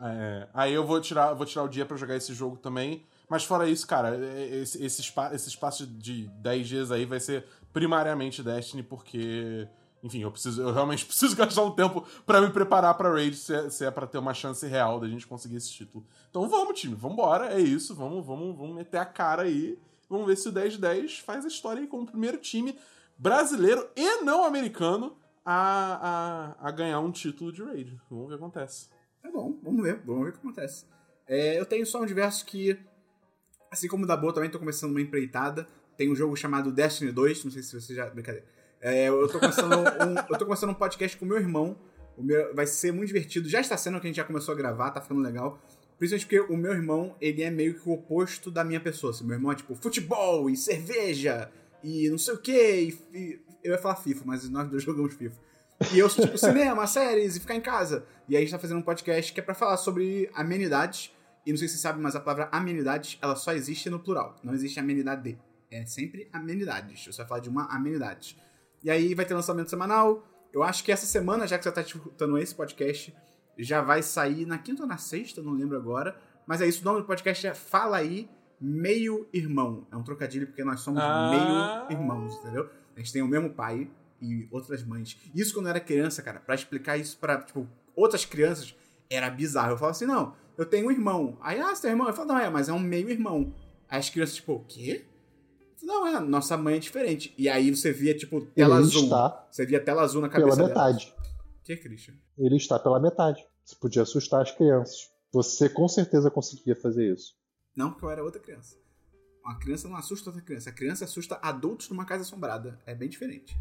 É, aí eu vou tirar, vou tirar o dia pra jogar esse jogo também. Mas fora isso, cara, é- esse, esse, espa- esse espaço de 10 dias aí vai ser primariamente Destiny, porque. Enfim, eu preciso, eu realmente preciso gastar um tempo pra me preparar pra Raid, se é, se é pra ter uma chance real da gente conseguir esse título. Então vamos, time, vambora, é isso, vamos, vamos, vamos meter a cara aí. Vamos ver se o 10 de 10 faz a história aí como o primeiro time brasileiro e não americano a, a, a ganhar um título de Raid. Vamos ver o que acontece. Tá bom, vamos ver. Vamos ver o que acontece. É, eu tenho só um diverso que, assim como o da Boa, também tô começando uma empreitada. Tem um jogo chamado Destiny 2, não sei se você já... Brincadeira. É, eu, tô começando um, eu tô começando um podcast com o meu irmão. O meu, vai ser muito divertido. Já está sendo que a gente já começou a gravar, tá ficando legal. Principalmente porque o meu irmão, ele é meio que o oposto da minha pessoa. Assim, meu irmão é tipo futebol e cerveja e não sei o que. eu ia falar FIFA, mas nós dois jogamos FIFA. E eu sou tipo cinema, séries e ficar em casa. E aí a gente tá fazendo um podcast que é pra falar sobre amenidades. E não sei se você sabe, mas a palavra amenidades, ela só existe no plural. Não existe amenidade. É sempre amenidades. Você vai falar de uma amenidade. E aí vai ter lançamento semanal. Eu acho que essa semana, já que você tá escutando esse podcast, já vai sair na quinta ou na sexta, não lembro agora. Mas é isso, o nome do podcast é Fala Aí Meio Irmão. É um trocadilho porque nós somos Ah. meio irmãos, entendeu? A gente tem o mesmo pai e outras mães. Isso quando eu era criança, cara, pra explicar isso pra, tipo, outras crianças, era bizarro. Eu falava assim, não, eu tenho um irmão. Aí, ah, você tem irmão? Eu falo, não, é, mas é um meio irmão. Aí as crianças, tipo, o quê? Não, é, nossa mãe é diferente. E aí você via, tipo, tela azul. está Você via tela azul na pela cabeça dela. metade. O que, Christian? Ele está pela metade. Você podia assustar as crianças. Você com certeza conseguia fazer isso. Não, porque eu era outra criança. Uma criança não assusta outra criança. A criança assusta adultos numa casa assombrada. É bem diferente.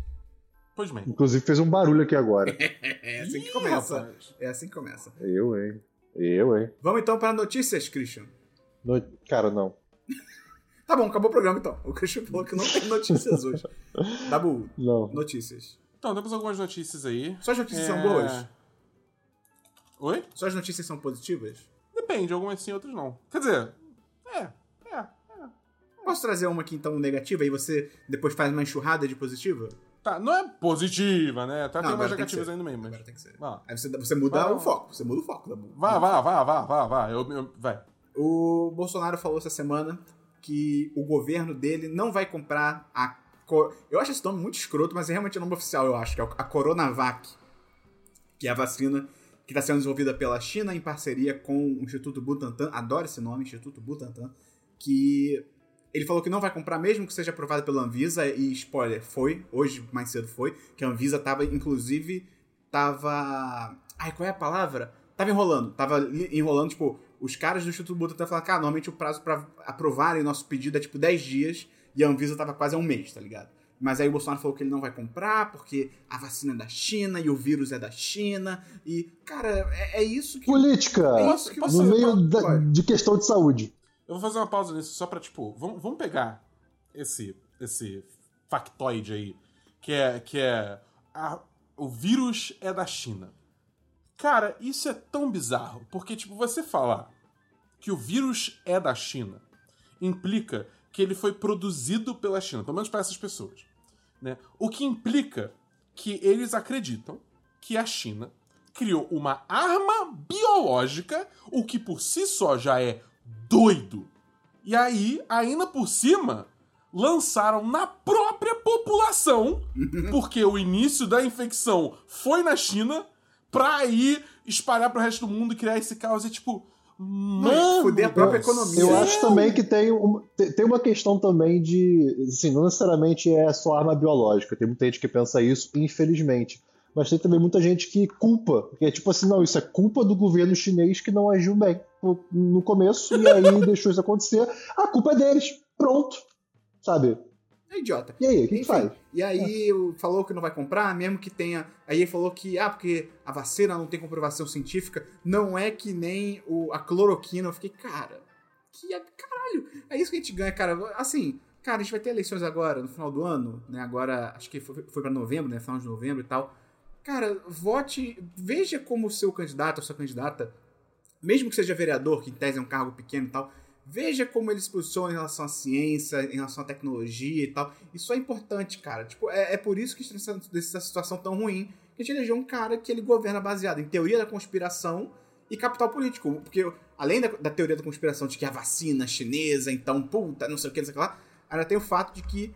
Pois bem. Inclusive fez um barulho aqui agora. É assim que começa. rapaz. É assim que começa. Eu, hein? Eu, hein? Vamos então para notícias, Christian. No- Cara, não. Tá bom, acabou o programa então. O Christian falou que não tem notícias hoje. Dabu, Não. notícias. Então, temos algumas notícias aí. Só as notícias são É. boas? Oi? Só as notícias são positivas? Depende, algumas sim, outras não. Quer dizer, é, é. Posso trazer uma aqui então negativa e você depois faz uma enxurrada de positiva? Tá, não é positiva, né? Tá, Não, tem que negativas no meio, mas. Agora tem que ser. Vai. Aí você, você muda Vai, o vai. foco. Você muda o foco, Dabu. Vá, vá, vá, vá, vá, vá. Eu, eu- vai. O Bolsonaro falou essa semana que o governo dele não vai comprar a. Eu acho esse nome muito escroto, mas é realmente o nome oficial, eu acho, que é a Coronavac, que é a vacina que está sendo desenvolvida pela China em parceria com o Instituto Butantan. Adoro esse nome, Instituto Butantan. Que ele falou que não vai comprar, mesmo que seja aprovada pela Anvisa, e spoiler, foi, hoje mais cedo foi, que a Anvisa tava, inclusive, tava. Ai, qual é a palavra? Tava enrolando, tava enrolando, tipo, os caras do Instituto Butantan falaram, cara, normalmente o prazo pra aprovarem nosso pedido é tipo 10 dias, e a Anvisa tava quase há um mês, tá ligado? Mas aí o Bolsonaro falou que ele não vai comprar, porque a vacina é da China e o vírus é da China. E, cara, é, é isso que. Política! É isso que Posso- no meio da- de questão de saúde. Eu vou fazer uma pausa nisso só pra, tipo, vamos, vamos pegar esse, esse factoide aí, que é, que é a- o vírus é da China. Cara, isso é tão bizarro, porque, tipo, você falar que o vírus é da China implica que ele foi produzido pela China, pelo menos para essas pessoas. Né? O que implica que eles acreditam que a China criou uma arma biológica, o que por si só já é doido. E aí, ainda por cima, lançaram na própria população, porque o início da infecção foi na China, pra aí espalhar pro resto do mundo e criar esse caos. É tipo, mano. fuder a própria economia. Eu acho também que tem uma, te- tem uma questão também de. Assim, não necessariamente é só arma biológica. Tem muita gente que pensa isso, infelizmente. Mas tem também muita gente que culpa. Que é tipo assim, não, isso é culpa do governo chinês que não agiu bem no- no começo e aí deixou isso acontecer. A culpa é deles. Pronto. Sabe? É idiota. E aí, o que, faz? E aí o- falou que não vai comprar, mesmo que tenha. Aí ele falou que, ah, porque a vacina não tem comprovação científica, não é que nem o, a cloroquina. Eu fiquei, cara, que caralho. É isso que a gente ganha, cara. Assim, cara, a gente vai ter eleições agora, no final do ano, né? Agora, acho que foi, foi pra novembro, né? Final de novembro e tal. Cara, vote, veja como o seu candidato, a sua candidata, mesmo que seja vereador, que em tese é um cargo pequeno e tal, veja como ele se posiciona em relação à ciência, em relação à tecnologia e tal. Isso é importante, cara. Tipo, é, é por isso que a gente está nessa situação tão ruim que a gente elegeu um cara que ele governa baseado em teoria da conspiração e capital político. Porque além da, da teoria da conspiração de que a vacina chinesa, então, puta, não sei o que, não sei o que lá, ainda tem o fato de que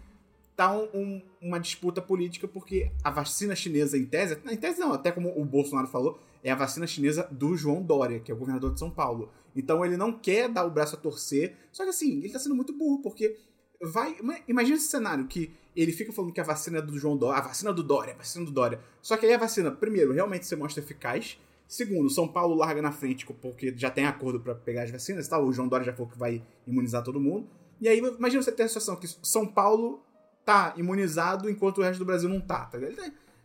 tá um- um- uma disputa política porque a vacina chinesa, em tese, em tese não, até como o Bolsonaro falou, é a vacina chinesa do João Dória, que é o governador de São Paulo. Então ele não quer dar o braço a torcer, só que assim, ele tá sendo muito burro, porque vai. ima- Imagina esse cenário que ele fica falando que a vacina é do João Dória, a vacina do Dória, a vacina do Dória. Só que aí a vacina, primeiro, realmente se mostra eficaz. Segundo, São Paulo larga na frente, porque já tem acordo pra pegar as vacinas e tal. O João Dória já falou que vai imunizar todo mundo. E aí, imagina você ter a situação que São Paulo tá imunizado enquanto o resto do Brasil não tá. tá?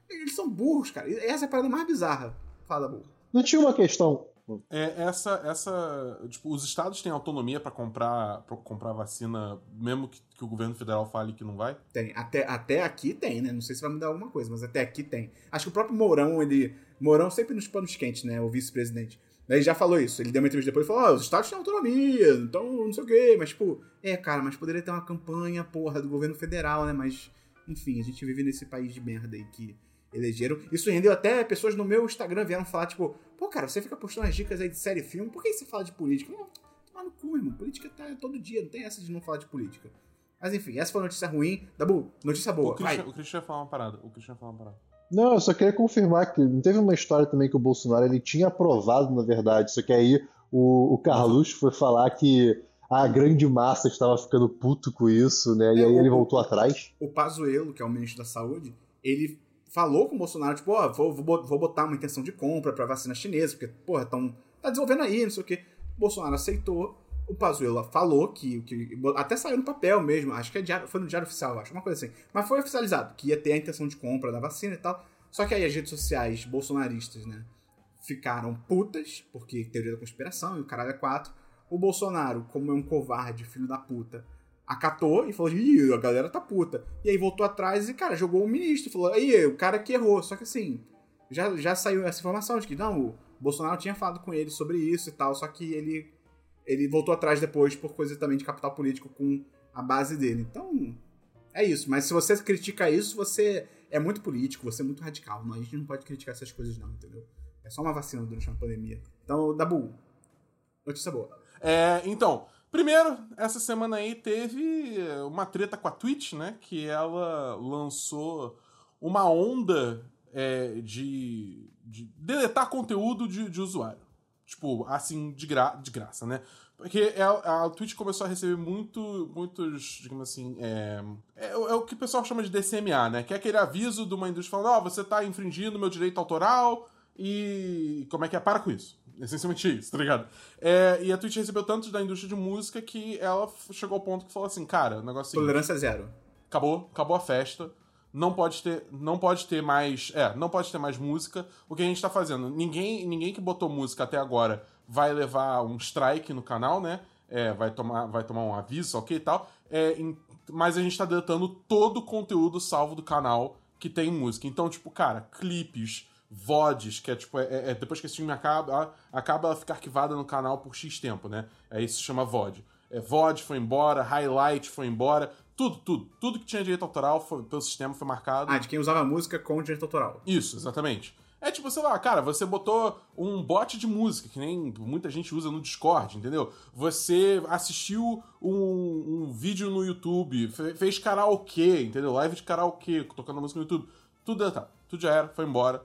Eles, são burros, cara. Essa é a parada mais bizarra. Fala, burro. Não tinha uma questão. É, essa, essa, tipo, os estados têm autonomia pra comprar, pra comprar vacina, mesmo que, que o governo federal fale que não vai? Tem. Até, até aqui tem, né? Não sei se vai mudar alguma coisa, mas até aqui tem. Acho que o próprio Mourão, ele. Mourão sempre nos panos quentes, né? O vice-presidente. Daí já falou isso. Ele deu uma entrevista depois e falou: Ó, os estados têm autonomia, então não sei o quê. Mas, tipo, é, cara, mas poderia ter uma campanha, porra, do governo federal, né? Mas, enfim, a gente vive nesse país de merda aí que elegeram. Isso rendeu até pessoas no meu Instagram vieram falar, tipo, pô, cara, você fica postando as dicas aí de série e filme, por que você fala de política? Não, toma no cu, irmão. Política tá todo dia, não tem essa de não falar de política. Mas enfim, essa foi a notícia ruim. Dabu, notícia boa. O Christian, vai. o Christian ia falar uma parada. O Christian ia falar uma parada. Não, eu só queria confirmar que não teve uma história também que o Bolsonaro ele tinha aprovado, na verdade, só que aí o, o Carluxo foi falar que a grande massa estava ficando puto com isso, né? E É, aí ele voltou atrás. O Pazuello, que é o ministro da Saúde, ele falou com o Bolsonaro, tipo, ó, vou, vou, vou botar uma intenção de compra pra vacina chinesa, porque, porra, tão, tá desenvolvendo aí, não sei o quê. O Bolsonaro aceitou. O Pazuello falou que, que. Até saiu no papel mesmo, acho que é diário, foi no Diário Oficial, acho, uma coisa assim. Mas foi oficializado, que ia ter a intenção de compra da vacina e tal. Só que aí as redes sociais bolsonaristas, né, ficaram putas, porque teoria da conspiração e o caralho é quatro. O Bolsonaro, como é um covarde, filho da puta, acatou e falou: ih, a galera tá puta. E aí voltou atrás e, cara, jogou o ministro. Falou: aí, o cara que errou. Só que assim, já, já saiu essa informação de que não, o Bolsonaro tinha falado com ele sobre isso e tal, só que ele, ele voltou atrás depois por coisa também de capital político com a base dele. Então, é isso. Mas se você critica isso, você é muito político, você é muito radical. Não, a gente não pode criticar essas coisas, não, entendeu? É só uma vacina durante uma pandemia. Então, Dabu, notícia boa. É, então, primeiro, essa semana aí teve uma treta com a Twitch, né? Que ela lançou uma onda é, de, de deletar conteúdo de, de usuário. Tipo, assim, de, gra de graça, né? Porque a, a Twitch começou a receber muito, muitos, digamos assim, é, é, é o que o pessoal chama de DCMA, né? Que é aquele aviso de uma indústria falando, ó, você tá infringindo meu direito autoral e como é que é? Para com isso. Essencialmente isso, tá ligado? É, e a Twitch recebeu tanto da indústria de música que ela chegou ao ponto que falou assim, cara, o negócio é Tolerância zero. acabou, acabou a festa. Não pode ter, não pode ter mais, é, não pode ter mais música. O que a gente tá fazendo? Ninguém, ninguém que botou música até agora vai levar um strike no canal, né? É, vai tomar, vai tomar um aviso, ok e tal. É, em- mas a gente tá deletando todo o conteúdo salvo do canal que tem música. Então, tipo, cara, clipes, VODs, que é tipo, é, é- depois que esse filme acaba, acaba ela fica arquivada no canal por X tempo, né? Aí isso se chama VOD. É, VOD foi embora, Highlight foi embora, tudo, tudo. Tudo que tinha direito autoral foi- pelo sistema foi marcado. Ah, de quem usava música com direito autoral. Isso, exatamente. É tipo, sei lá, cara, você botou um bot de música, que nem muita gente usa no Discord, entendeu? Você assistiu um, um vídeo no YouTube, fe- fez karaokê, entendeu? Live de karaokê, tocando música no YouTube. Tudo deletado. Tudo já era, foi embora.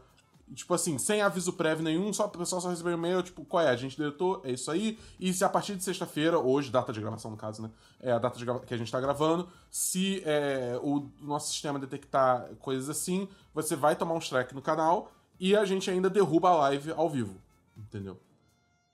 Tipo assim, sem aviso prévio nenhum, só o pessoal só recebeu e-mail, tipo, qual é? A gente deletou, é isso aí. E se a partir de sexta-feira, hoje, data de gravação no caso, né? É a data que a gente tá gravando, se é, o nosso sistema detectar coisas assim, você vai tomar um strike no canal e a gente ainda derruba a live ao vivo. Entendeu?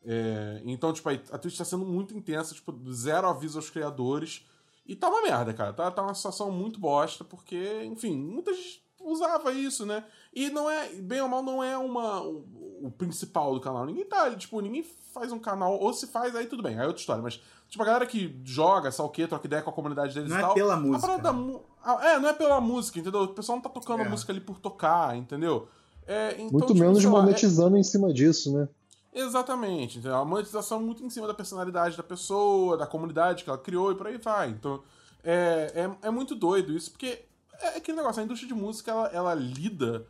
É, então, tipo, a Twitch tá sendo muito intensa, tipo, zero aviso aos criadores. E tá uma merda, cara. Tá, tá uma situação muito bosta, porque, enfim, muita gente usava isso, né? E não é, bem ou mal, não é uma, o, o principal do canal. Ninguém tá, tipo, ninguém faz um canal, ou se faz, aí tudo bem, aí é outra história. Mas, tipo, a galera que joga, sabe o quê, troca ideia com a comunidade deles Não e é tal. pela a música, parada da né? é, não é pela música, entendeu? O pessoal não tá tocando É. a música ali por tocar, entendeu? É, então, Muito tipo, menos é- monetizando em cima disso, né? Exatamente. Entendeu? A monetização muito em cima da personalidade da pessoa, da comunidade que ela criou e por aí vai. Então, é, é, é muito doido isso, porque é aquele negócio, a indústria de música, ela, ela lida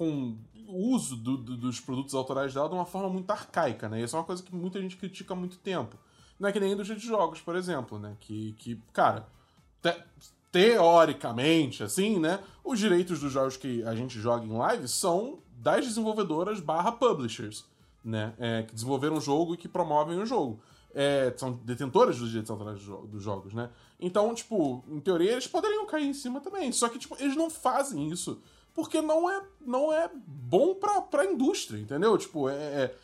com o uso do- do- dos produtos autorais dela de uma forma muito arcaica, né? Isso é uma coisa que muita gente critica há muito tempo. Não é que nem a indústria de jogos, por exemplo, né? Que, que cara, te- teoricamente, assim, né? Os direitos dos jogos que a gente joga em live são das desenvolvedoras barra publishers, né? É, que desenvolveram o jogo e que promovem o jogo. É, são detentoras dos direitos autorais dos jo- dos jogos, né? Então, tipo, em teoria eles poderiam cair em cima também. Só que, tipo, eles não fazem isso porque não é, não é bom pra, pra indústria, entendeu? Tipo, é, é-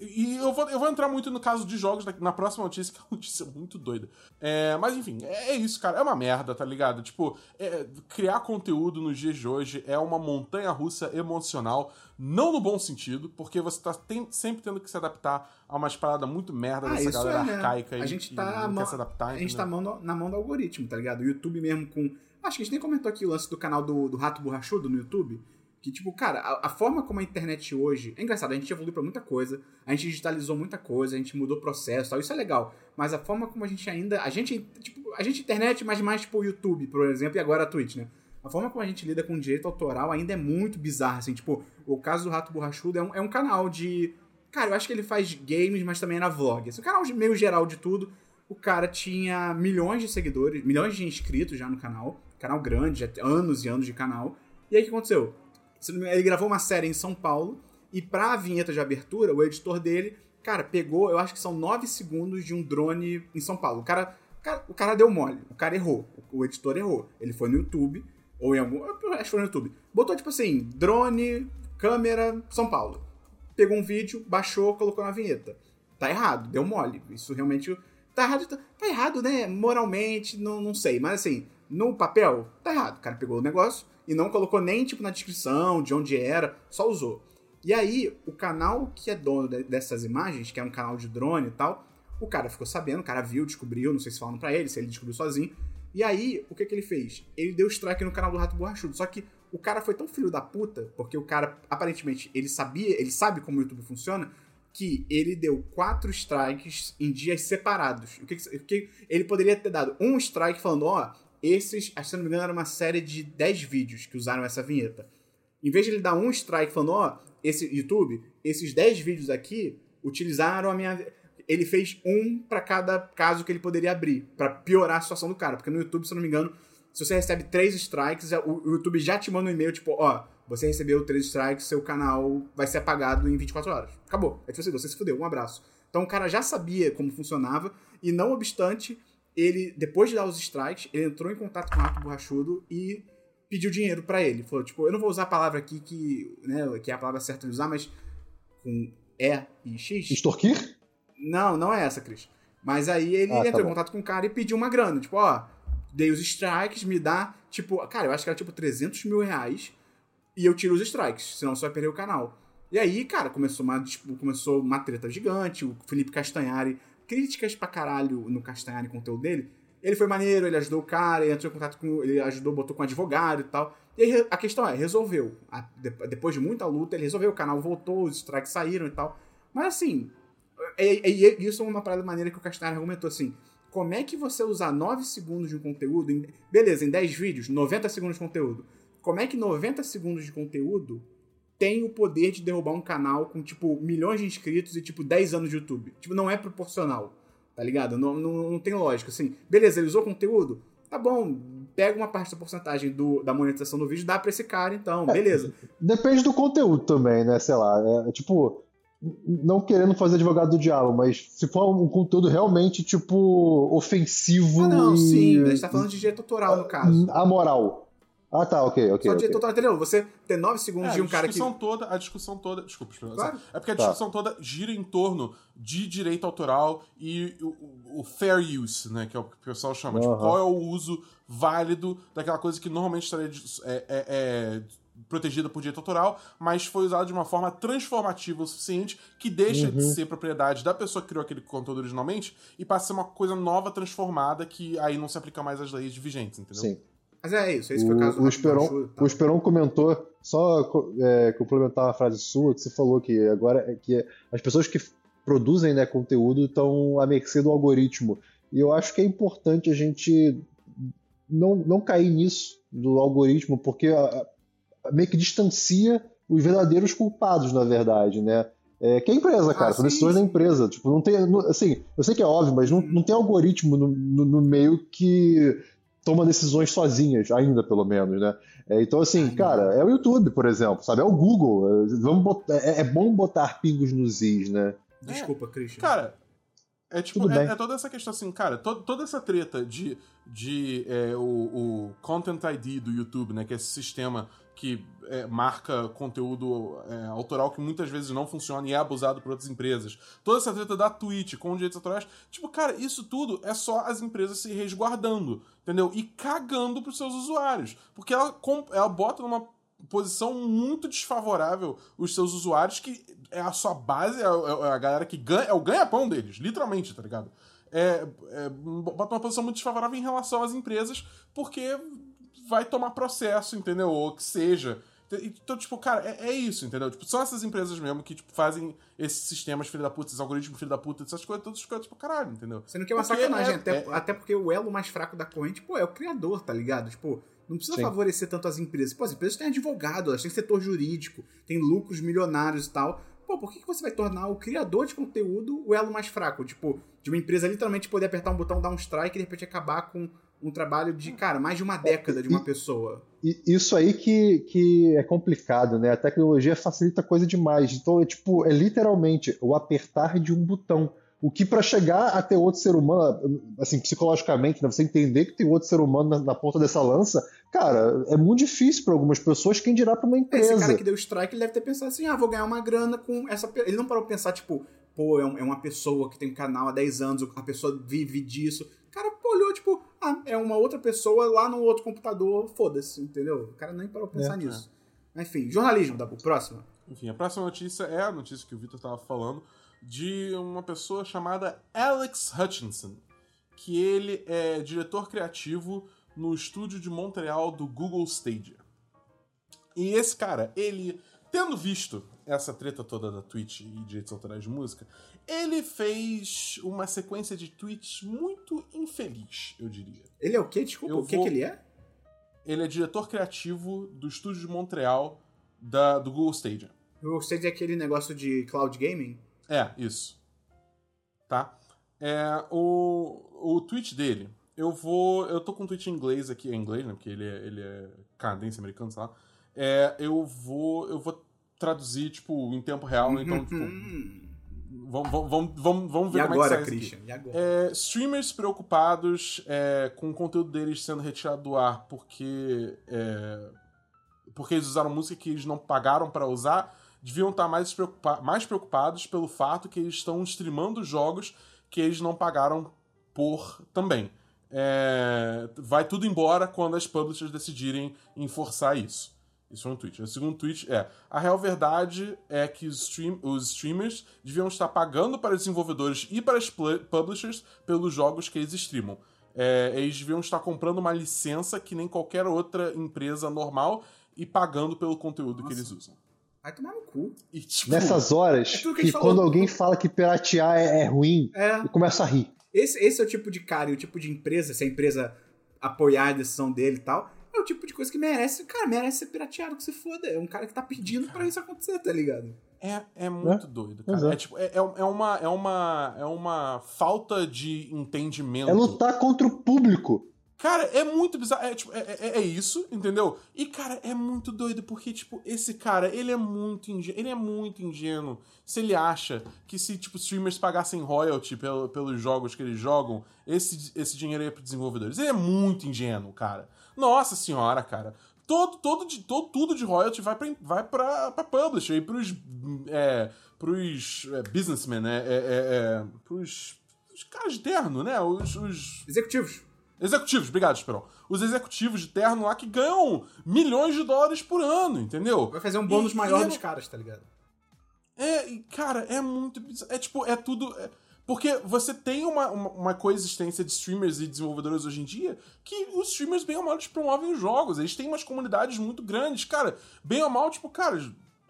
E eu vou, eu vou entrar muito no caso de jogos na, próxima notícia, que é uma notícia muito doida. É, mas enfim, é, é isso, cara. É uma merda, tá ligado? Tipo, é, criar conteúdo nos dias de hoje é uma montanha russa emocional. Não no bom sentido, porque você tá tem- sempre tendo que se adaptar a umas paradas muito merda Ah, dessa galera é, né? arcaica A e- gente e tá, não mão- quer se adaptar. a gente tá mão no- na mão do algoritmo, tá ligado? O YouTube mesmo com. Acho que a gente nem comentou aqui o lance do canal do, do Rato Borrachudo no YouTube. Que, tipo, cara, a, a forma como a internet hoje. É engraçado, a gente evoluiu pra muita coisa, a gente digitalizou muita coisa, a gente mudou processo tal, isso é legal. Mas a forma como a gente ainda. A gente, tipo, a gente internet, mas mais tipo o YouTube, por exemplo, e agora a Twitch, né? A forma como a gente lida com direito autoral ainda é muito bizarra, assim. Tipo, o caso do Rato Borrachudo é um, é um canal de. Cara, eu acho que ele faz games, mas também era vlog. Esse é um canal meio geral de tudo. O cara tinha milhões de seguidores, milhões de inscritos já no canal. Canal grande, já anos e anos de canal. E aí o que aconteceu? Ele gravou uma série em São Paulo. E pra vinheta de abertura, o editor dele, cara, pegou, eu acho que são nove segundos de um drone em São Paulo. O cara, o cara, o cara deu mole, o cara errou. O, editor errou. Ele foi no YouTube, ou em algum. Acho que foi no YouTube. Botou tipo assim: drone, câmera, São Paulo pegou um vídeo, baixou, colocou na vinheta. Tá errado, deu mole. Isso realmente. Tá errado, tá, tá errado, né? Moralmente, não, não sei. Mas assim, no papel, tá errado. O cara pegou o negócio e não colocou nem, tipo, na descrição de onde era, só usou. E aí, o canal que é dono de- dessas imagens, que é um canal de drone e tal, o cara ficou sabendo, o cara viu, descobriu, não sei se falando pra ele, se ele descobriu sozinho. E aí, o que que ele fez? Ele deu strike no canal do Rato Borrachudo. Só que o cara foi tão filho da puta, porque o cara, aparentemente, ele sabia, ele sabe como o YouTube funciona, que ele deu quatro strikes em dias separados. O que, que- ele poderia ter dado um strike falando, ó, esses, se eu não me engano, era uma série de 10 vídeos que usaram essa vinheta. Em vez de ele dar um strike falando, ó, esse YouTube, esses 10 vídeos aqui utilizaram a minha. Ele fez um pra cada caso que ele poderia abrir, pra piorar a situação do cara. Porque no YouTube, se não me engano, se você recebe três strikes, o o YouTube já te manda um e-mail, tipo, ó, você recebeu três strikes, seu canal vai ser apagado em 24 horas. Acabou. É tipo assim, você se fudeu, um abraço. Então o cara já sabia como funcionava, e não obstante, ele, depois de dar os strikes, ele entrou em contato com o Rato Borrachudo e pediu dinheiro pra ele. Falou, tipo, eu não vou usar a palavra aqui que, né, que é a palavra certa de usar, mas com E e X. Extorquir? Não, não é essa, Cris. Mas aí ele Ah, tá entrou em contato com o cara e pediu uma grana. Tipo, ó, dei os strikes, me dá, tipo, cara, eu acho que era tipo 300 mil reais e eu tiro os strikes, senão você vai perder o canal. E aí, cara, começou uma, tipo, começou uma treta gigante, o Felipe Castanhari, críticas pra caralho no Castanhari, conteúdo dele. Ele foi maneiro, ele ajudou o cara, ele entrou em contato com. Ele ajudou, botou com um advogado e tal. E aí a questão é, resolveu. A- de- depois de muita luta, ele resolveu, o canal voltou, os strikes saíram e tal. Mas assim, e, e- e isso é uma parada maneira que o Castanhari argumentou assim. Como é que você usar 9 segundos de um conteúdo, em- beleza, em 10 vídeos, 90 segundos de conteúdo. Como é que 90 segundos de conteúdo tem o poder de derrubar um canal com, tipo, milhões de inscritos e, tipo, 10 anos de YouTube? Tipo, não é proporcional, tá ligado? Não, não, não tem lógica, assim. Beleza, ele usou conteúdo? Tá bom, pega uma parte da porcentagem do, da monetização do vídeo, dá pra esse cara, então, beleza. Depende do conteúdo também, né? Sei lá. É, tipo, não querendo fazer advogado do diabo, mas se for um conteúdo realmente, tipo, ofensivo Ah, não, e sim, a gente tá falando de direito autoral, no caso. amoral. Ah, tá, ok, ok. Só ok. direito autoral, entendeu? Você ter 9 segundos É, de um cara que... discussão toda, a discussão toda, desculpa, Claro. é porque a Tá. discussão toda gira em torno de direito autoral e o, o- fair use, né, que é o que o pessoal chama, tipo, Aham. qual é o uso válido daquela coisa que normalmente estaria de- é, é- é protegida por direito autoral, mas foi usada de uma forma transformativa o suficiente que deixa Uhum. de ser propriedade da pessoa que criou aquele conteúdo originalmente e passa a ser uma coisa nova, transformada, que aí não se aplica mais às leis vigentes, entendeu? Sim. Mas é isso, esse foi o caso do O, o, Rato Esperon, tal. o Esperon comentou, só é, complementar uma frase sua, que você falou que agora é que as pessoas que produzem né, conteúdo estão à mercê do algoritmo. E eu acho que é importante a gente não, não cair nisso, do algoritmo, porque a- a- meio que distancia os verdadeiros culpados, na verdade, né? É, que é a empresa, cara, Ah, são decisões da empresa. Tipo, não tem. não- assim, eu sei que é óbvio, mas não, não tem algoritmo no, no- no meio que toma decisões sozinhas, ainda pelo menos, né? É, então, assim, cara, é o YouTube, por exemplo, sabe? É o Google. É, vamos botar- é- é bom botar pingos nos is, né? Desculpa, Christian. Cara, é tipo, Tudo é, bem. é toda essa questão assim, cara, to- toda essa treta de, de é, o, o Content ID do YouTube, né, que é esse sistema que é, marca conteúdo é, autoral que muitas vezes não funciona e é abusado por outras empresas. Toda essa treta da Twitch com direitos autorais. Tipo, cara, isso tudo é só as empresas se resguardando, entendeu? E cagando pros seus usuários. Porque ela, ela bota numa posição muito desfavorável os seus usuários, que é a sua base, é a, é a galera que ganha, é o ganha-pão deles, literalmente, tá ligado? É, é, bota uma posição muito desfavorável em relação às empresas, porque vai tomar processo, entendeu? Ou que seja. Então, tipo, cara, é, é, isso, entendeu? Tipo, são essas empresas mesmo que tipo, fazem esses sistemas filho da puta, esses algoritmos filho da puta, essas coisas, todas as coisas pra caralho, entendeu? Você não quer uma porque sacanagem, é, até, é, até porque o elo mais fraco da corrente, pô, é o criador, tá ligado? Tipo, não precisa Sim. favorecer tanto as empresas. Pô, as empresas têm advogado, elas têm setor jurídico, tem lucros milionários e tal. Pô, por que, que você vai tornar o criador de conteúdo o elo mais fraco? Tipo, de uma empresa literalmente poder apertar um botão, dar um strike e de repente acabar com um trabalho de, cara, mais de uma década de uma pessoa. Isso aí que, que é complicado, né? A tecnologia facilita coisa demais. Então, é tipo, é literalmente o apertar de um botão. O que para chegar até outro ser humano, assim, psicologicamente, né, você entender que tem outro ser humano na, na ponta dessa lança, cara, é muito difícil para algumas pessoas, quem dirá para uma empresa. Esse cara que deu strike, ele deve ter pensado assim, ah, vou ganhar uma grana com essa... Ele não parou pra pensar, tipo, pô, é, é uma pessoa que tem um canal há 10 anos, a pessoa vive disso. O cara olhou, tipo, ah, é uma outra pessoa lá no outro computador, foda-se, entendeu? O cara nem parou pra pensar é, nisso. É. Enfim, jornalismo, Dabu, próxima. Enfim, a próxima notícia é a notícia que o Victor tava falando, de uma pessoa chamada Alex Hutchinson, que ele é diretor criativo no estúdio de Montreal do Google Stadia. E esse cara, ele, tendo visto essa treta toda da Twitch e direitos autorais de música, ele fez uma sequência de tweets muito infeliz, eu diria. Ele é o quê? Desculpa, eu o que, vou... que ele é? Ele é diretor criativo do estúdio de Montreal da, do Google Stadia. O Google Stadia é aquele negócio de cloud gaming? É, isso. Tá? É, o, o tweet dele, eu vou. Eu tô com um tweet em inglês aqui, em inglês, né? Porque ele é, ele é canadense, americano, sei lá. É, eu vou. Eu vou traduzir, tipo, em tempo real, né? então, tipo. Vamos, vamos, vamos, vamos ver e como agora, é que sai Christian? E agora? É, streamers preocupados é, com o conteúdo deles sendo retirado do ar porque, é, porque eles usaram música que eles não pagaram para usar deviam estar mais, preocupa mais preocupados pelo fato que eles estão streamando jogos que eles não pagaram por também. É, vai tudo embora quando as publishers decidirem enforçar isso. Isso foi um tweet. O segundo tweet é: a real verdade é que os, stream, os streamers deviam estar pagando para os desenvolvedores e para os publishers pelos jogos que eles streamam. É, eles deviam estar comprando uma licença que nem qualquer outra empresa normal e pagando pelo conteúdo Nossa. que eles usam. Vai tomar no cu. E, tipo, Nessas horas, é que, que quando alguém fala que piratear é, é ruim, é. eu começo a rir. Esse, esse é o tipo de cara e o tipo de empresa, se a empresa apoiar a decisão dele e tal, é o tipo de coisa que merece, cara, merece ser pirateado, que se foda. É um cara que tá pedindo para isso acontecer, tá ligado? É, é muito é? doido, cara. É, tipo, é, é, é, uma, é, uma, é uma falta de entendimento. É lutar contra o público. Cara, é muito bizarro. É, tipo, é, é, é, isso, entendeu? E, cara, é muito doido, porque, tipo, esse cara, ele é muito ingênuo. Ele é muito ingênuo. Se ele acha que se, tipo, streamers pagassem royalty pelo, pelos jogos que eles jogam, esse, esse dinheiro ia para desenvolvedores. Ele é muito ingênuo, cara. Nossa senhora, cara. Todo, todo, de, todo, tudo de royalty vai pra, vai pra, pra publisher e pros, é, pros é, businessmen, né? É, é, é, pros, os caras de terno, né? Os, os... Executivos. Executivos, obrigado, Esperão. Os executivos de terno lá que ganham milhões de dólares por ano, entendeu? Vai fazer um bônus e, maior e dos caras, tá ligado? É, cara, é muito. É tipo, é tudo. É... Porque você tem uma, uma, uma, coexistência de streamers e desenvolvedores hoje em dia que os streamers, bem ou mal, eles promovem os jogos. Eles têm umas comunidades muito grandes. Cara, bem ou mal, tipo, cara,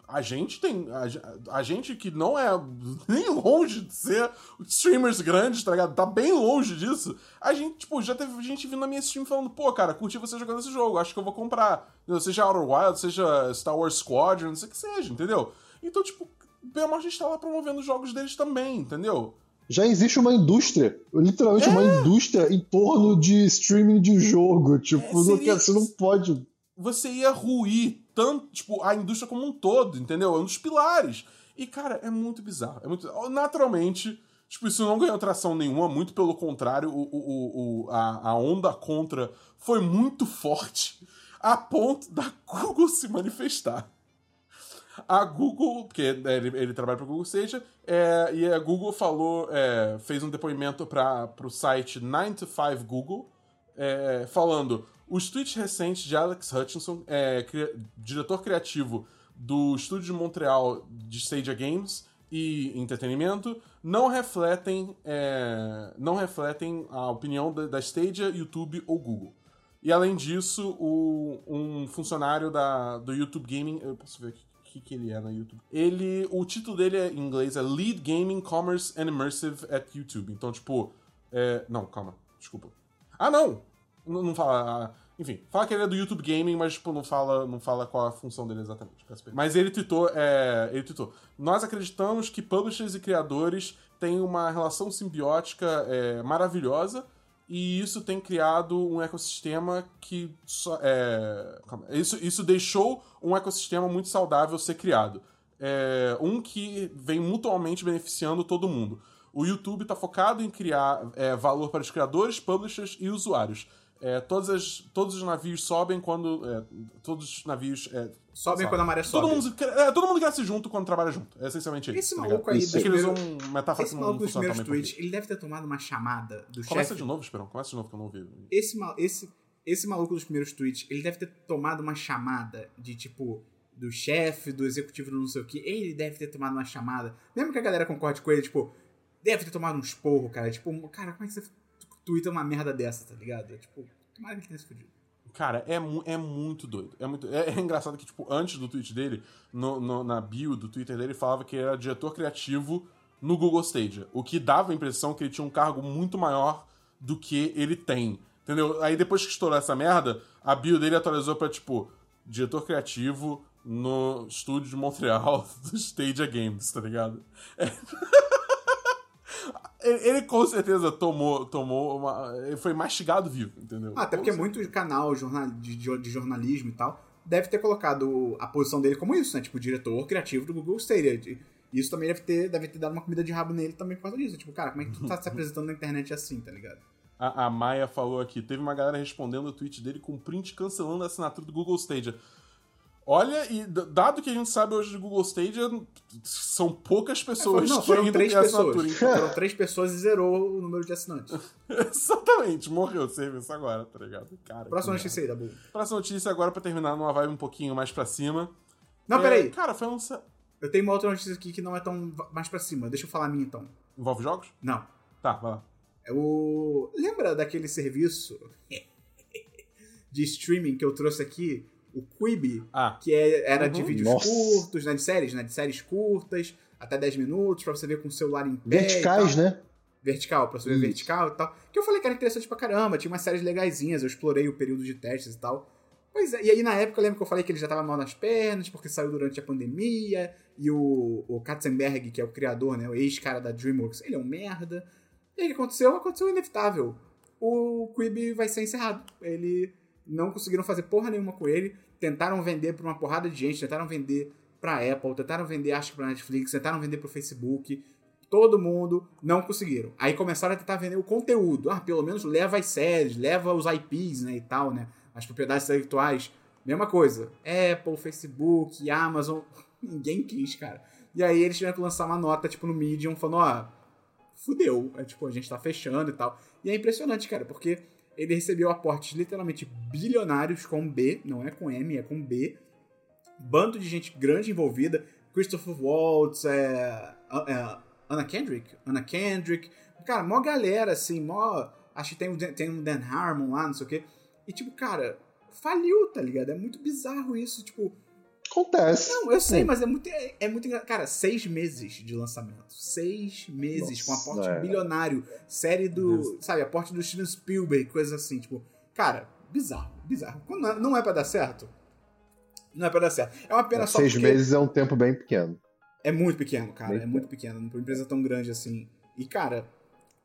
a gente tem. A, a, gente que não é nem longe de ser streamers grandes, tá ligado? Tá bem longe disso. A gente, tipo, já teve gente vindo na minha stream falando, pô, cara, curti você jogando esse jogo, acho que eu vou comprar. Seja Outer Wild, seja Star Wars Squadron, não sei o que seja, entendeu? Então, tipo, bem ou mal, a gente tá lá promovendo os jogos deles também, entendeu? Já existe uma indústria, literalmente é. uma indústria em torno de streaming de jogo. Tipo, é, seria... você não pode. Você ia ruir tanto, tipo, a indústria como um todo, entendeu? É um dos pilares. E, cara, é muito bizarro. É muito... Naturalmente, tipo, isso não ganhou tração nenhuma, muito pelo contrário, o, o, o, a, a onda contra foi muito forte. a ponto da Google se manifestar. A Google, porque ele, ele trabalha para o Google Stadia, é, e a Google falou, é, fez um depoimento para o site 9 to 5 Google, é, falando: os tweets recentes de Alex Hutchinson, é, cri diretor criativo do estúdio de Montreal de Stadia Games e entretenimento, não refletem, é, não refletem a opinião da, da Stadia, YouTube ou Google. E além disso, o, um funcionário da, do YouTube Gaming. Eu posso ver o que, que ele é na YouTube. Ele. O título dele é, em inglês é Lead Gaming Commerce and Immersive at YouTube. Então, tipo. É, não, calma. Desculpa. Ah, não! Não, não fala. ah, enfim, fala que ele é do YouTube Gaming, mas tipo, não fala, não fala qual a função dele exatamente. Mas ele tweetou, é, ele tweetou. Nós acreditamos que publishers e criadores têm uma relação simbiótica é, maravilhosa e isso tem criado um ecossistema que só, é, isso, isso deixou um ecossistema muito saudável ser criado. É, um que vem mutuamente beneficiando todo mundo. O YouTube está focado em criar é, valor para os criadores, publishers e usuários. É, todas as, todos os navios sobem quando. é, todos os navios. é, Sobem sabe? quando a maré sobe. Todo mundo, é, todo mundo cresce junto quando trabalha junto. É essencialmente isso. Esse tá maluco aí Isso. É que eles usam metáfora Esse maluco dos primeiros tweets, ele deve ter tomado uma chamada do Começa chefe. de novo, Esperão. Começa de novo que eu não ouvi. Esse, ma- esse, esse maluco dos primeiros tweets, ele deve ter tomado uma chamada de tipo. Do chefe, do executivo do não sei o que. Ele deve ter tomado uma chamada. Mesmo que a galera concorde com ele, tipo, deve ter tomado um esporro, cara. Tipo, cara, como é que você twitta uma merda dessa, tá ligado? Tipo, tomara que tenha se. Cara, é, mu- é muito doido. É, muito, é, é engraçado que, tipo, antes do tweet dele, no, no- na bio do Twitter dele, ele falava que era diretor criativo no Google Stadia. O que dava a impressão que ele tinha um cargo muito maior do que ele tem. Entendeu? Aí depois que estourou essa merda, a bio dele atualizou pra, tipo, diretor criativo no estúdio de Montreal do Stadia Games, tá ligado? É. Ele, ele com certeza tomou, tomou uma. Ele foi mastigado vivo, entendeu? Ah, até porque muito canal jornal, de, de- jornalismo e tal deve ter colocado a posição dele como isso, né? Tipo, diretor criativo do Google Stadia. Isso também deve ter, deve ter dado uma comida de rabo nele também por causa disso. Tipo, cara, como é que tu tá se apresentando na internet assim, tá ligado? A, a Maia falou aqui, teve uma galera respondendo o tweet dele com print cancelando a assinatura do Google Stadia. Olha, e dado que a gente sabe hoje de Google Stadia, são poucas pessoas não, que foram ainda três pessoas. Então, Foram três pessoas e zerou o número de assinantes. exatamente, morreu o serviço agora, tá ligado? Cara, Próxima que notícia aí, Dabu. Próxima notícia agora pra terminar numa vibe um pouquinho mais pra cima. Não, É, peraí. Cara, foi anunciado... Eu tenho uma outra notícia aqui que não é tão mais pra cima. Deixa eu falar a minha então. Envolve jogos? Não. Tá, vai lá. É o. Lembra daquele serviço de streaming que eu trouxe aqui? O Quibi? Ah, Que é- era Uhum. de vídeos Nossa. curtos, né? De séries, né? De séries curtas, até 10 minutos, pra você ver com o celular em pé. Verticais, né? Vertical, pra você ver Isso. vertical e tal. Que eu falei que era interessante pra caramba, tinha umas séries legaisinhas, eu explorei o período de testes e tal. Pois é, e aí na época eu lembro que eu falei que ele já tava mal nas pernas, porque saiu durante a pandemia, e o, o Katzenberg, que é o criador, né, o ex-cara da DreamWorks, ele é um merda. E aí o que aconteceu? Aconteceu o inevitável. O Quibi vai ser encerrado. Ele não conseguiram fazer porra nenhuma com ele, tentaram vender pra uma porrada de gente, tentaram vender pra Apple, tentaram vender, acho que pra Netflix, tentaram vender pro Facebook, todo mundo, não conseguiram. Aí começaram a tentar vender o conteúdo. Ah, pelo menos leva as séries, leva os IPs, né, e tal, né, as propriedades intelectuais. Mesma coisa. Apple, Facebook, Amazon, ninguém quis, cara. E aí eles tiveram que lançar uma nota, tipo, no Medium, falando, ó, fudeu. É, tipo, a gente tá fechando e tal. E é impressionante, cara, porque ele recebeu aportes literalmente bilionários com B, não é com M, é com B. Bando de gente grande envolvida. Christopher Waltz, é, é, Anna Kendrick, Anna Kendrick. Cara, mó galera, assim, mó... Acho que tem, tem um Dan Harmon lá, não sei o quê. E, tipo, cara, faliu, tá ligado? É muito bizarro isso, tipo... Acontece. Não, eu sei, Sim. mas é muito, é, é muito engra- Cara, seis meses de lançamento. Seis meses Nossa, com aporte é. bilionário. Série do. Deus. Sabe, aporte do Steven Spielberg, coisas assim. Tipo, cara, bizarro, bizarro. Quando não é- não é pra dar certo. Não é pra dar certo. É uma pena só Seis meses é um tempo bem pequeno. é muito pequeno, cara. Bem É muito pequeno. Numa empresa tão grande assim. E, cara,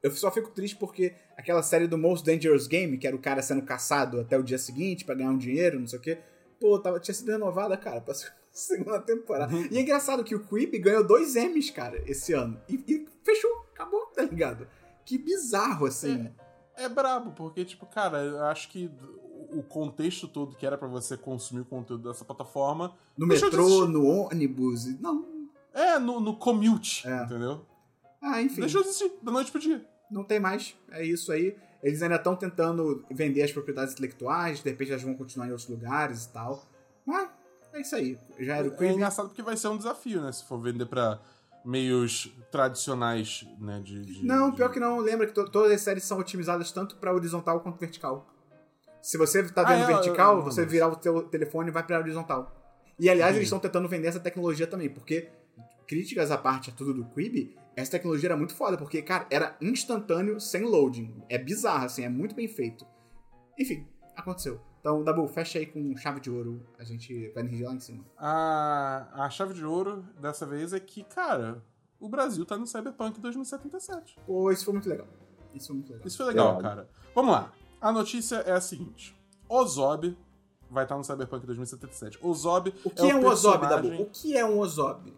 eu só fico triste porque aquela série do Most Dangerous Game, que era o cara sendo caçado até o dia seguinte pra ganhar um dinheiro, não sei o quê. Pô, tava, tinha sido renovada, cara, pra segunda temporada. E é engraçado que o Quib ganhou dois M's, cara, esse ano. E, e fechou, acabou, tá ligado? Que bizarro, assim. É brabo, porque, tipo, cara, eu acho que o contexto todo que era pra você consumir o conteúdo dessa plataforma. No metrô, desistir. no ônibus. Não. É, no, no commute, É. entendeu? Ah, enfim. Deixa eu existir, da noite pro dia. Não tem mais. É isso aí. Eles ainda estão tentando vender as propriedades intelectuais, de repente elas vão continuar em outros lugares e tal. Mas é isso aí. Já era o É Quibi. engraçado porque vai ser um desafio, né? Se for vender pra meios tradicionais, né? De, de- Não, de- pior que não. Lembra que to- todas as séries são otimizadas tanto pra horizontal quanto vertical. Se você tá Ah, vendo é, vertical, eu- eu- você virar o teu telefone e vai pra horizontal. E aliás, eles estão tentando vender essa tecnologia também, porque críticas à parte a tudo do Quibi, essa tecnologia era muito foda, porque, cara, era instantâneo sem loading. É bizarro, assim, é muito bem feito. Enfim, aconteceu. Então, Dabu, fecha aí com chave de ouro. A gente vai energia lá em cima. A, a chave de ouro dessa vez é que, cara, o Brasil tá no Cyberpunk 2077. Pô, isso foi muito legal. Isso foi muito legal. Isso foi legal, É. cara. Vamos lá. A notícia é a seguinte: Ozob vai estar no Cyberpunk 2077. Ozob O que é, o um Ozob, personagem- Dabu? O que é um Ozob?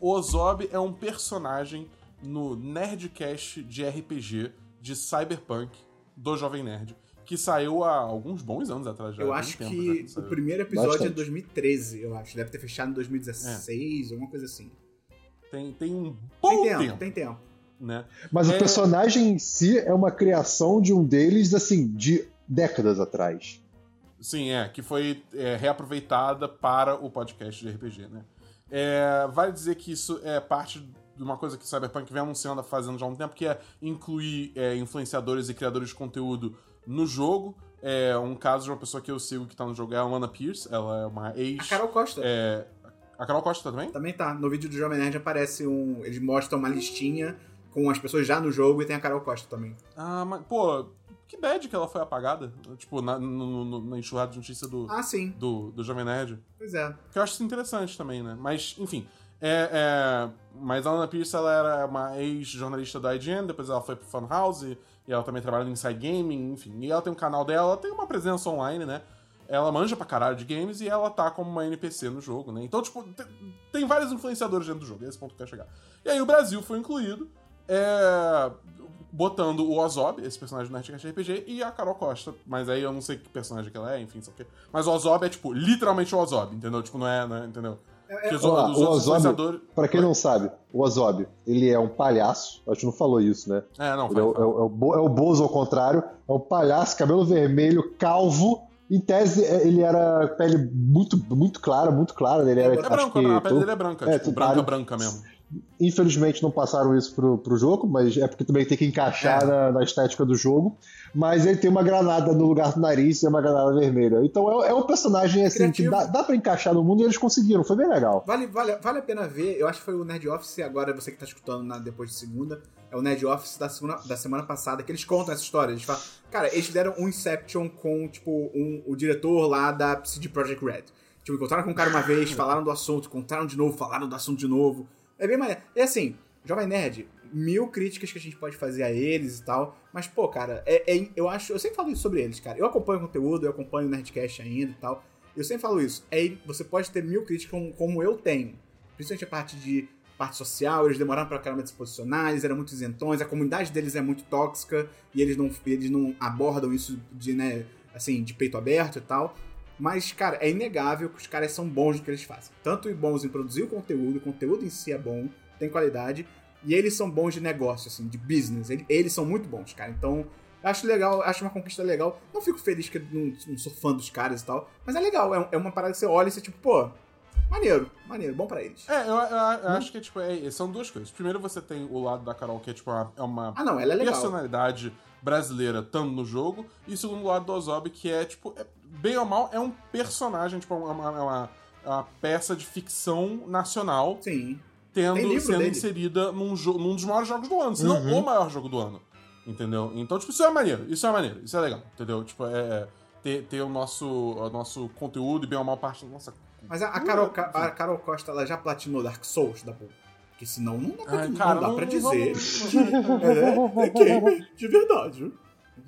O Ozob é um personagem no Nerdcast de RPG de Cyberpunk do Jovem Nerd, que saiu há alguns bons anos atrás já. Eu tem acho tempo já que o primeiro episódio é Bastante. 2013, eu acho. Deve ter fechado em 2016, alguma coisa assim. tem, tem um Tem bom tempo, tempo, tem tempo. né? Mas É. o personagem em si é uma criação de um deles, assim, de décadas atrás. Sim, é, que foi é, reaproveitada para o podcast de RPG, né? É, vale dizer que isso é parte de uma coisa que o Cyberpunk vem anunciando, fazendo já há um tempo, que é incluir é, influenciadores e criadores de conteúdo no jogo. É, um caso de uma pessoa que eu sigo que tá no jogo é a Alana Pierce, ela é uma ex... A Carol Costa é, a Carol Costa também? também tá. No vídeo do Jovem Nerd aparece um. Eles mostram uma listinha com as pessoas já no jogo e tem a Carol Costa também. Ah, mas, pô, que bad que ela foi apagada, tipo, na, no- no- na enxurrada de notícia do, Ah, sim. do, do Jovem Nerd. Pois é. Que eu acho isso interessante também, né? Mas, enfim. É, é, mas a Ana Pierce, ela era uma ex-jornalista da IGN, depois ela foi pro Funhouse, e ela também trabalha no Inside Gaming, enfim. E ela tem um canal dela, ela tem uma presença online, né? Ela manja pra caralho de games e ela tá como uma NPC no jogo, né? Então, tipo, tem, tem vários influenciadores dentro do jogo, é esse ponto que eu quero chegar. E aí o Brasil foi incluído, é, botando o Ozob, esse personagem do Nerdcast RPG, e a Carol Costa. Mas aí eu não sei que personagem que ela é, enfim, sei o quê. Mas o Ozob é, tipo, literalmente o Ozob, entendeu? Tipo, não é, não é entendeu? Os, Ó, os o Ozob, influenciadores... Pra quem não sabe, o Ozob, ele é um palhaço. A gente não falou isso, né? É, não, Ele faz, é, o, é, o, é o Bo- é o Bozo ao contrário. É um palhaço, cabelo vermelho, calvo. Em tese, é, ele era pele muito, muito clara, muito clara. Ele era, É acho branco, que a pele dele é branca, É, tipo, branca, branca mesmo. Infelizmente não passaram isso pro, pro jogo, mas é porque também tem que encaixar É. na, na estética do jogo. Mas ele tem uma granada no lugar do nariz e uma granada vermelha. Então é, é um personagem assim que Criativo. dá, dá pra encaixar no mundo e eles conseguiram, foi bem legal. Vale, vale, vale a pena ver. Eu acho que foi o Nerd Office, agora você que tá escutando na- depois de segunda. É o Nerd Office da semana, da semana passada, que eles contam essa história. Eles falam, cara, eles fizeram um Inception com, tipo, um, o diretor lá da CD Projekt Red. Tipo, encontraram com o cara uma vez, falaram do assunto, encontraram de novo, falaram do assunto de novo. É bem maneiro. E assim, Jovem Nerd, mil críticas que a gente pode fazer a eles e tal. Mas, pô, cara, é, é- eu acho. Eu sempre falo isso sobre eles, cara. Eu acompanho o conteúdo, eu acompanho o Nerdcast ainda e tal. Eu sempre falo isso. É, você pode ter mil críticas como, como eu tenho. Principalmente a parte de parte social, eles demoraram pra caramba de se posicionar, eles eram muito isentões, a comunidade deles é muito tóxica e eles não, eles não abordam isso de, né, assim, de peito aberto e tal. Mas, cara, é inegável que os caras são bons no que eles fazem. Tanto bons em produzir o conteúdo, o conteúdo em si é bom, tem qualidade, e eles são bons de negócio, assim, de business. Eles, eles são muito bons, cara. Então, acho legal, acho uma conquista legal. Não fico feliz que eu não, não sou fã dos caras e tal, mas é legal. É, é uma parada que você olha e você, tipo, pô, maneiro, maneiro, bom pra eles. É, eu, eu- eu acho que tipo, é, são duas coisas. Primeiro você tem o lado da Carol, que é tipo uma, é uma Ah, não, ela é legal. personalidade brasileira estando no jogo. E o segundo lado do Ozob, que é, tipo, é- bem ou mal, é um personagem, tipo, é uma, é uma, é uma peça de ficção nacional Sim. tendo, Tem livro sendo dele. inserida num, num dos maiores jogos do ano, se não o maior jogo do ano. Entendeu? Então, tipo, isso é maneiro, isso é maneiro, isso é legal, entendeu? Tipo, é. Ter, ter o, nosso, o nosso conteúdo e bem ou mal parte da nossa. Mas a, a Carol, Ca- a Carol Costa, ela já platinou Dark Souls, da Porque senão não dá pra, Ai, não cara, dá não- pra não dizer que ela é gamer de verdade.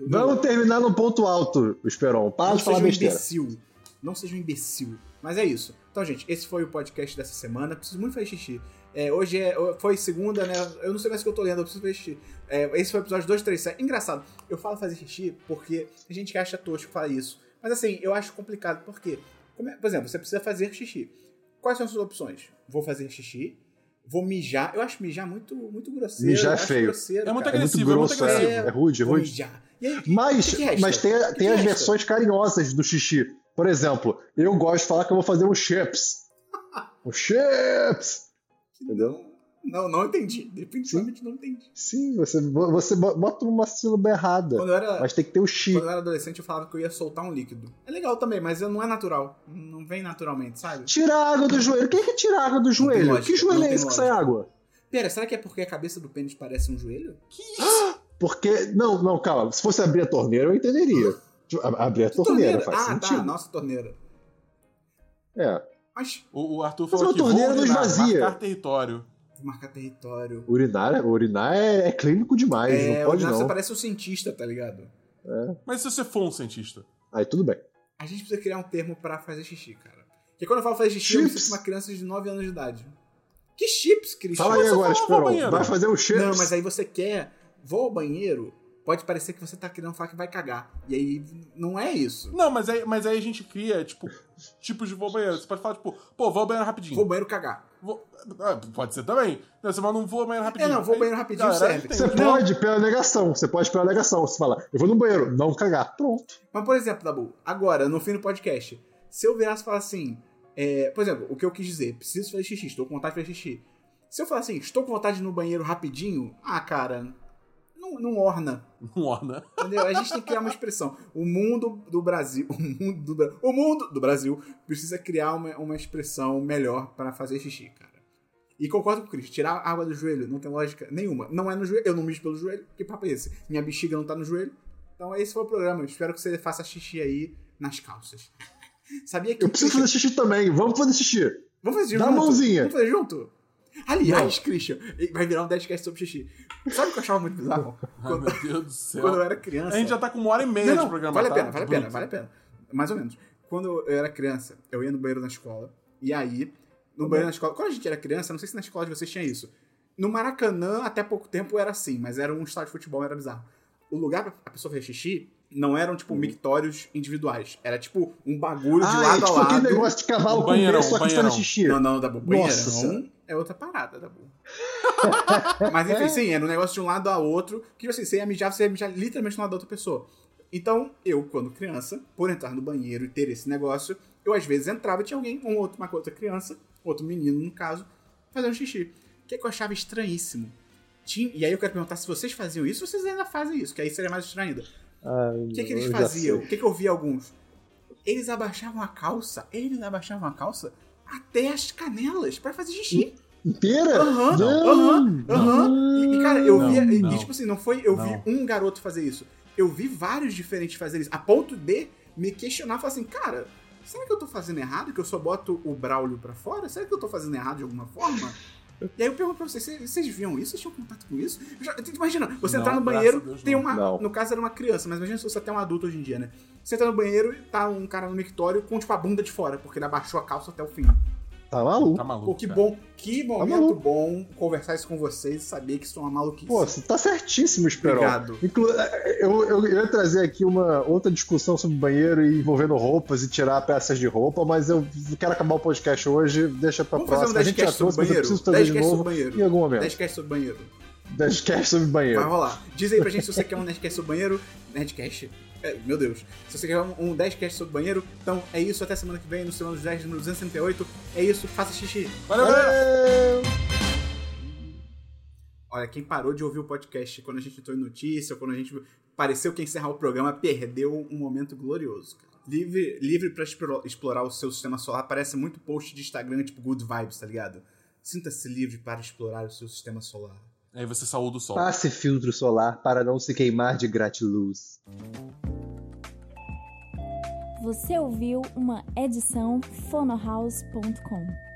Vamos terminar no ponto alto, Esperon. Para Não de falar seja um besteira. imbecil. Não seja um imbecil. Mas é isso. Então, gente, esse foi o podcast dessa semana. Preciso muito fazer xixi. É, hoje é, foi segunda, né? Eu não sei mais o que eu tô lendo, eu preciso fazer xixi. É, esse foi o episódio 237. Engraçado, eu falo fazer xixi porque tem gente que acha tosco falar isso. Mas assim, eu acho complicado, porque, como é- por exemplo, você precisa fazer xixi. Quais são as suas opções? Vou fazer xixi, vou mijar. Eu acho mijar muito, muito grosseiro. Mijar é feio. grosseiro, É muito cara. É muito agressivo, é muito grosso, agressivo. é, é rude, é rude. mijar. E aí, Mas, que que mas tem, que tem as resta? versões carinhosas do xixi. Por exemplo, eu gosto de falar que eu vou fazer um chips. Um chips! Entendeu? Não, não entendi. Definitivamente não entendi. Sim, você, você bota uma sílaba errada. Quando eu era, Mas tem que ter o chi. quando eu era adolescente, eu falava que eu ia soltar um líquido. É legal também, mas não é natural. Não vem naturalmente, sabe? Tira a água do joelho. Quem que tira a água do joelho? lógica, que joelho é esse que sai água? Pera, será que é porque a cabeça do pênis parece um joelho? Porque. Não, não, calma. Se fosse abrir a torneira, eu entenderia. Tipo, ab- Abrir a torneira, faz ah, sentido. tá, nossa torneira. É. Mas O, o Arthur Mas falou uma que vou torneira não urinar, esvazia. marcar território. Vou marcar território. Urinar, urinar é, é clínico demais. É, não pode Odinardo, não. você parece um cientista, tá ligado? Mas se você for um cientista? Aí tudo bem. A gente precisa criar um termo pra fazer xixi, cara. Porque quando eu falo fazer xixi, eu me Chips. sinto uma criança de 9 anos de idade. Que chips, Cristian? Fala aí você agora, vou Esperon. Vai fazer um chips? Não, mas aí você quer, vou ao banheiro, pode parecer que você tá querendo falar que vai cagar. E aí não é isso. Não, mas aí, mas aí a gente cria, tipo, tipos de voo ao banheiro. Você pode falar, tipo, pô, vou ao banheiro rapidinho. Vou ao banheiro cagar. Vou- ah, pode ser também. Não, você um voo ao banheiro rapidinho. É, não, vou banheiro rapidinho, galera, serve. Você Não. pode pela negação. Você pode pela negação. Você fala, eu vou no banheiro, não cagar. Pronto. Mas, por exemplo, Dabu, agora, no fim do podcast, se eu virasse e falar assim, é, por exemplo, o que eu quis dizer, preciso fazer xixi, estou com vontade de fazer xixi. Se eu falar assim, estou com vontade de ir no banheiro rapidinho, ah, cara, não, não orna. Um orna. Entendeu? A gente tem que criar uma expressão. O mundo do Brasil. O mundo do, o mundo do Brasil precisa criar uma, uma expressão melhor para fazer xixi, cara. E concordo com o Cris, tirar a água do joelho não tem lógica nenhuma. Não é no joelho, eu não mijo pelo joelho, que papo é esse? Minha bexiga não tá no joelho. Então esse foi o programa. Eu espero que você faça xixi aí nas calças. Sabia que. Eu preciso fazer xixi também. Vamos fazer xixi. Vamos fazer Dá junto? a mãozinha. Vamos fazer junto? Aliás, Christian, vai virar um 10 sobre xixi. Sabe o que eu achava muito bizarro? Ai, Quando, meu Deus do céu. quando eu era criança. A gente já tá com uma hora e meia Não, de não, programa. vale a tá? pena, vale a pena, vale a pena. Mais ou menos. Quando eu era criança, eu ia no banheiro na escola, e aí, no banheiro na escola, quando a gente era criança, não sei se na escola de vocês tinha isso. No Maracanã, até pouco tempo era assim, mas era um estádio de futebol, era bizarro. O lugar pra a pessoa fazer xixi não eram, tipo, mictórios individuais. Era, tipo, um bagulho de Ah, é lado tipo a lado. aquele negócio de cavalo Um com banheirão, B, só que banheirão. xixi. Não, não. Nossa Banheirão Senhora. É outra parada, Dabu. Mas enfim, sim, era um negócio de um lado a outro, que assim, você ia mijar, você ia mijar literalmente no lado da outra pessoa. Então, eu, quando criança, por entrar no banheiro e ter esse negócio, eu às vezes entrava e tinha alguém, um outro, uma outra criança, outro menino no caso, fazendo xixi. O que, é que eu achava estranhíssimo? Tinha- e aí eu quero perguntar se vocês faziam isso ou vocês ainda fazem isso, que aí seria mais estranho ainda. Ai, O que, que eles faziam? O que, que eu vi alguns? Eles abaixavam a calça, eles abaixavam a calça até as canelas pra fazer xixi. Inteira? Aham, aham, aham. E, e, cara, eu Não, vi. e- não. E, tipo assim, não foi. Eu Não. vi um garoto fazer isso. Eu vi vários diferentes fazer isso. A ponto de me questionar, falar assim, cara, será que eu tô fazendo errado? Que eu só boto o Braulio pra fora? Será que eu tô fazendo errado de alguma forma? E aí eu pergunto pra vocês, vocês, vocês viam isso? Vocês tinham contato com isso? Eu já- imagina, você Não, entrar no banheiro, Deus, tem uma. Não. No caso era uma criança, mas imagina se você até um adulto hoje em dia, né? Você entra no banheiro e tá um cara no mictório com, tipo, a bunda de fora, porque ele abaixou a calça até o fim. Tá maluco. Tá maluco. Pô, que cara. bom, que momento maluco. bom conversar isso com vocês e saber que isso é uma maluquice. Pô, você tá certíssimo, Esperon. Obrigado. Inclu eu, eu, eu ia trazer aqui uma outra discussão sobre banheiro e envolvendo roupas e tirar peças de roupa, mas eu quero acabar o podcast hoje, deixa pra Vamos fazer um próxima. a gente já 10cast sobre trouxe, mas eu banheiro? preciso trazer de 10cast novo sobre banheiro. em algum momento. 10cast sobre banheiro. 10cast sobre banheiro. Vai rolar. Diz aí pra gente se você quer um Nerdcast sobre banheiro. Nerdcast? É, meu Deus. Se você quer um um 10cast sobre banheiro, então é isso. Até semana que vem, no Semana dos 10, número 268. É isso, faça xixi. Valeu! Valeu! Olha, quem parou de ouvir o podcast quando a gente entrou em notícia, ou quando a gente pareceu que ia encerrar o programa, perdeu um momento glorioso. cara. Livre, livre para explorar o seu sistema solar parece muito post de Instagram, tipo Good Vibes, tá ligado? Sinta-se livre para explorar o seu sistema solar. Aí você saúda o sol. Passe filtro solar para não se queimar de gratiluz. Você ouviu uma edição fonohouse.com.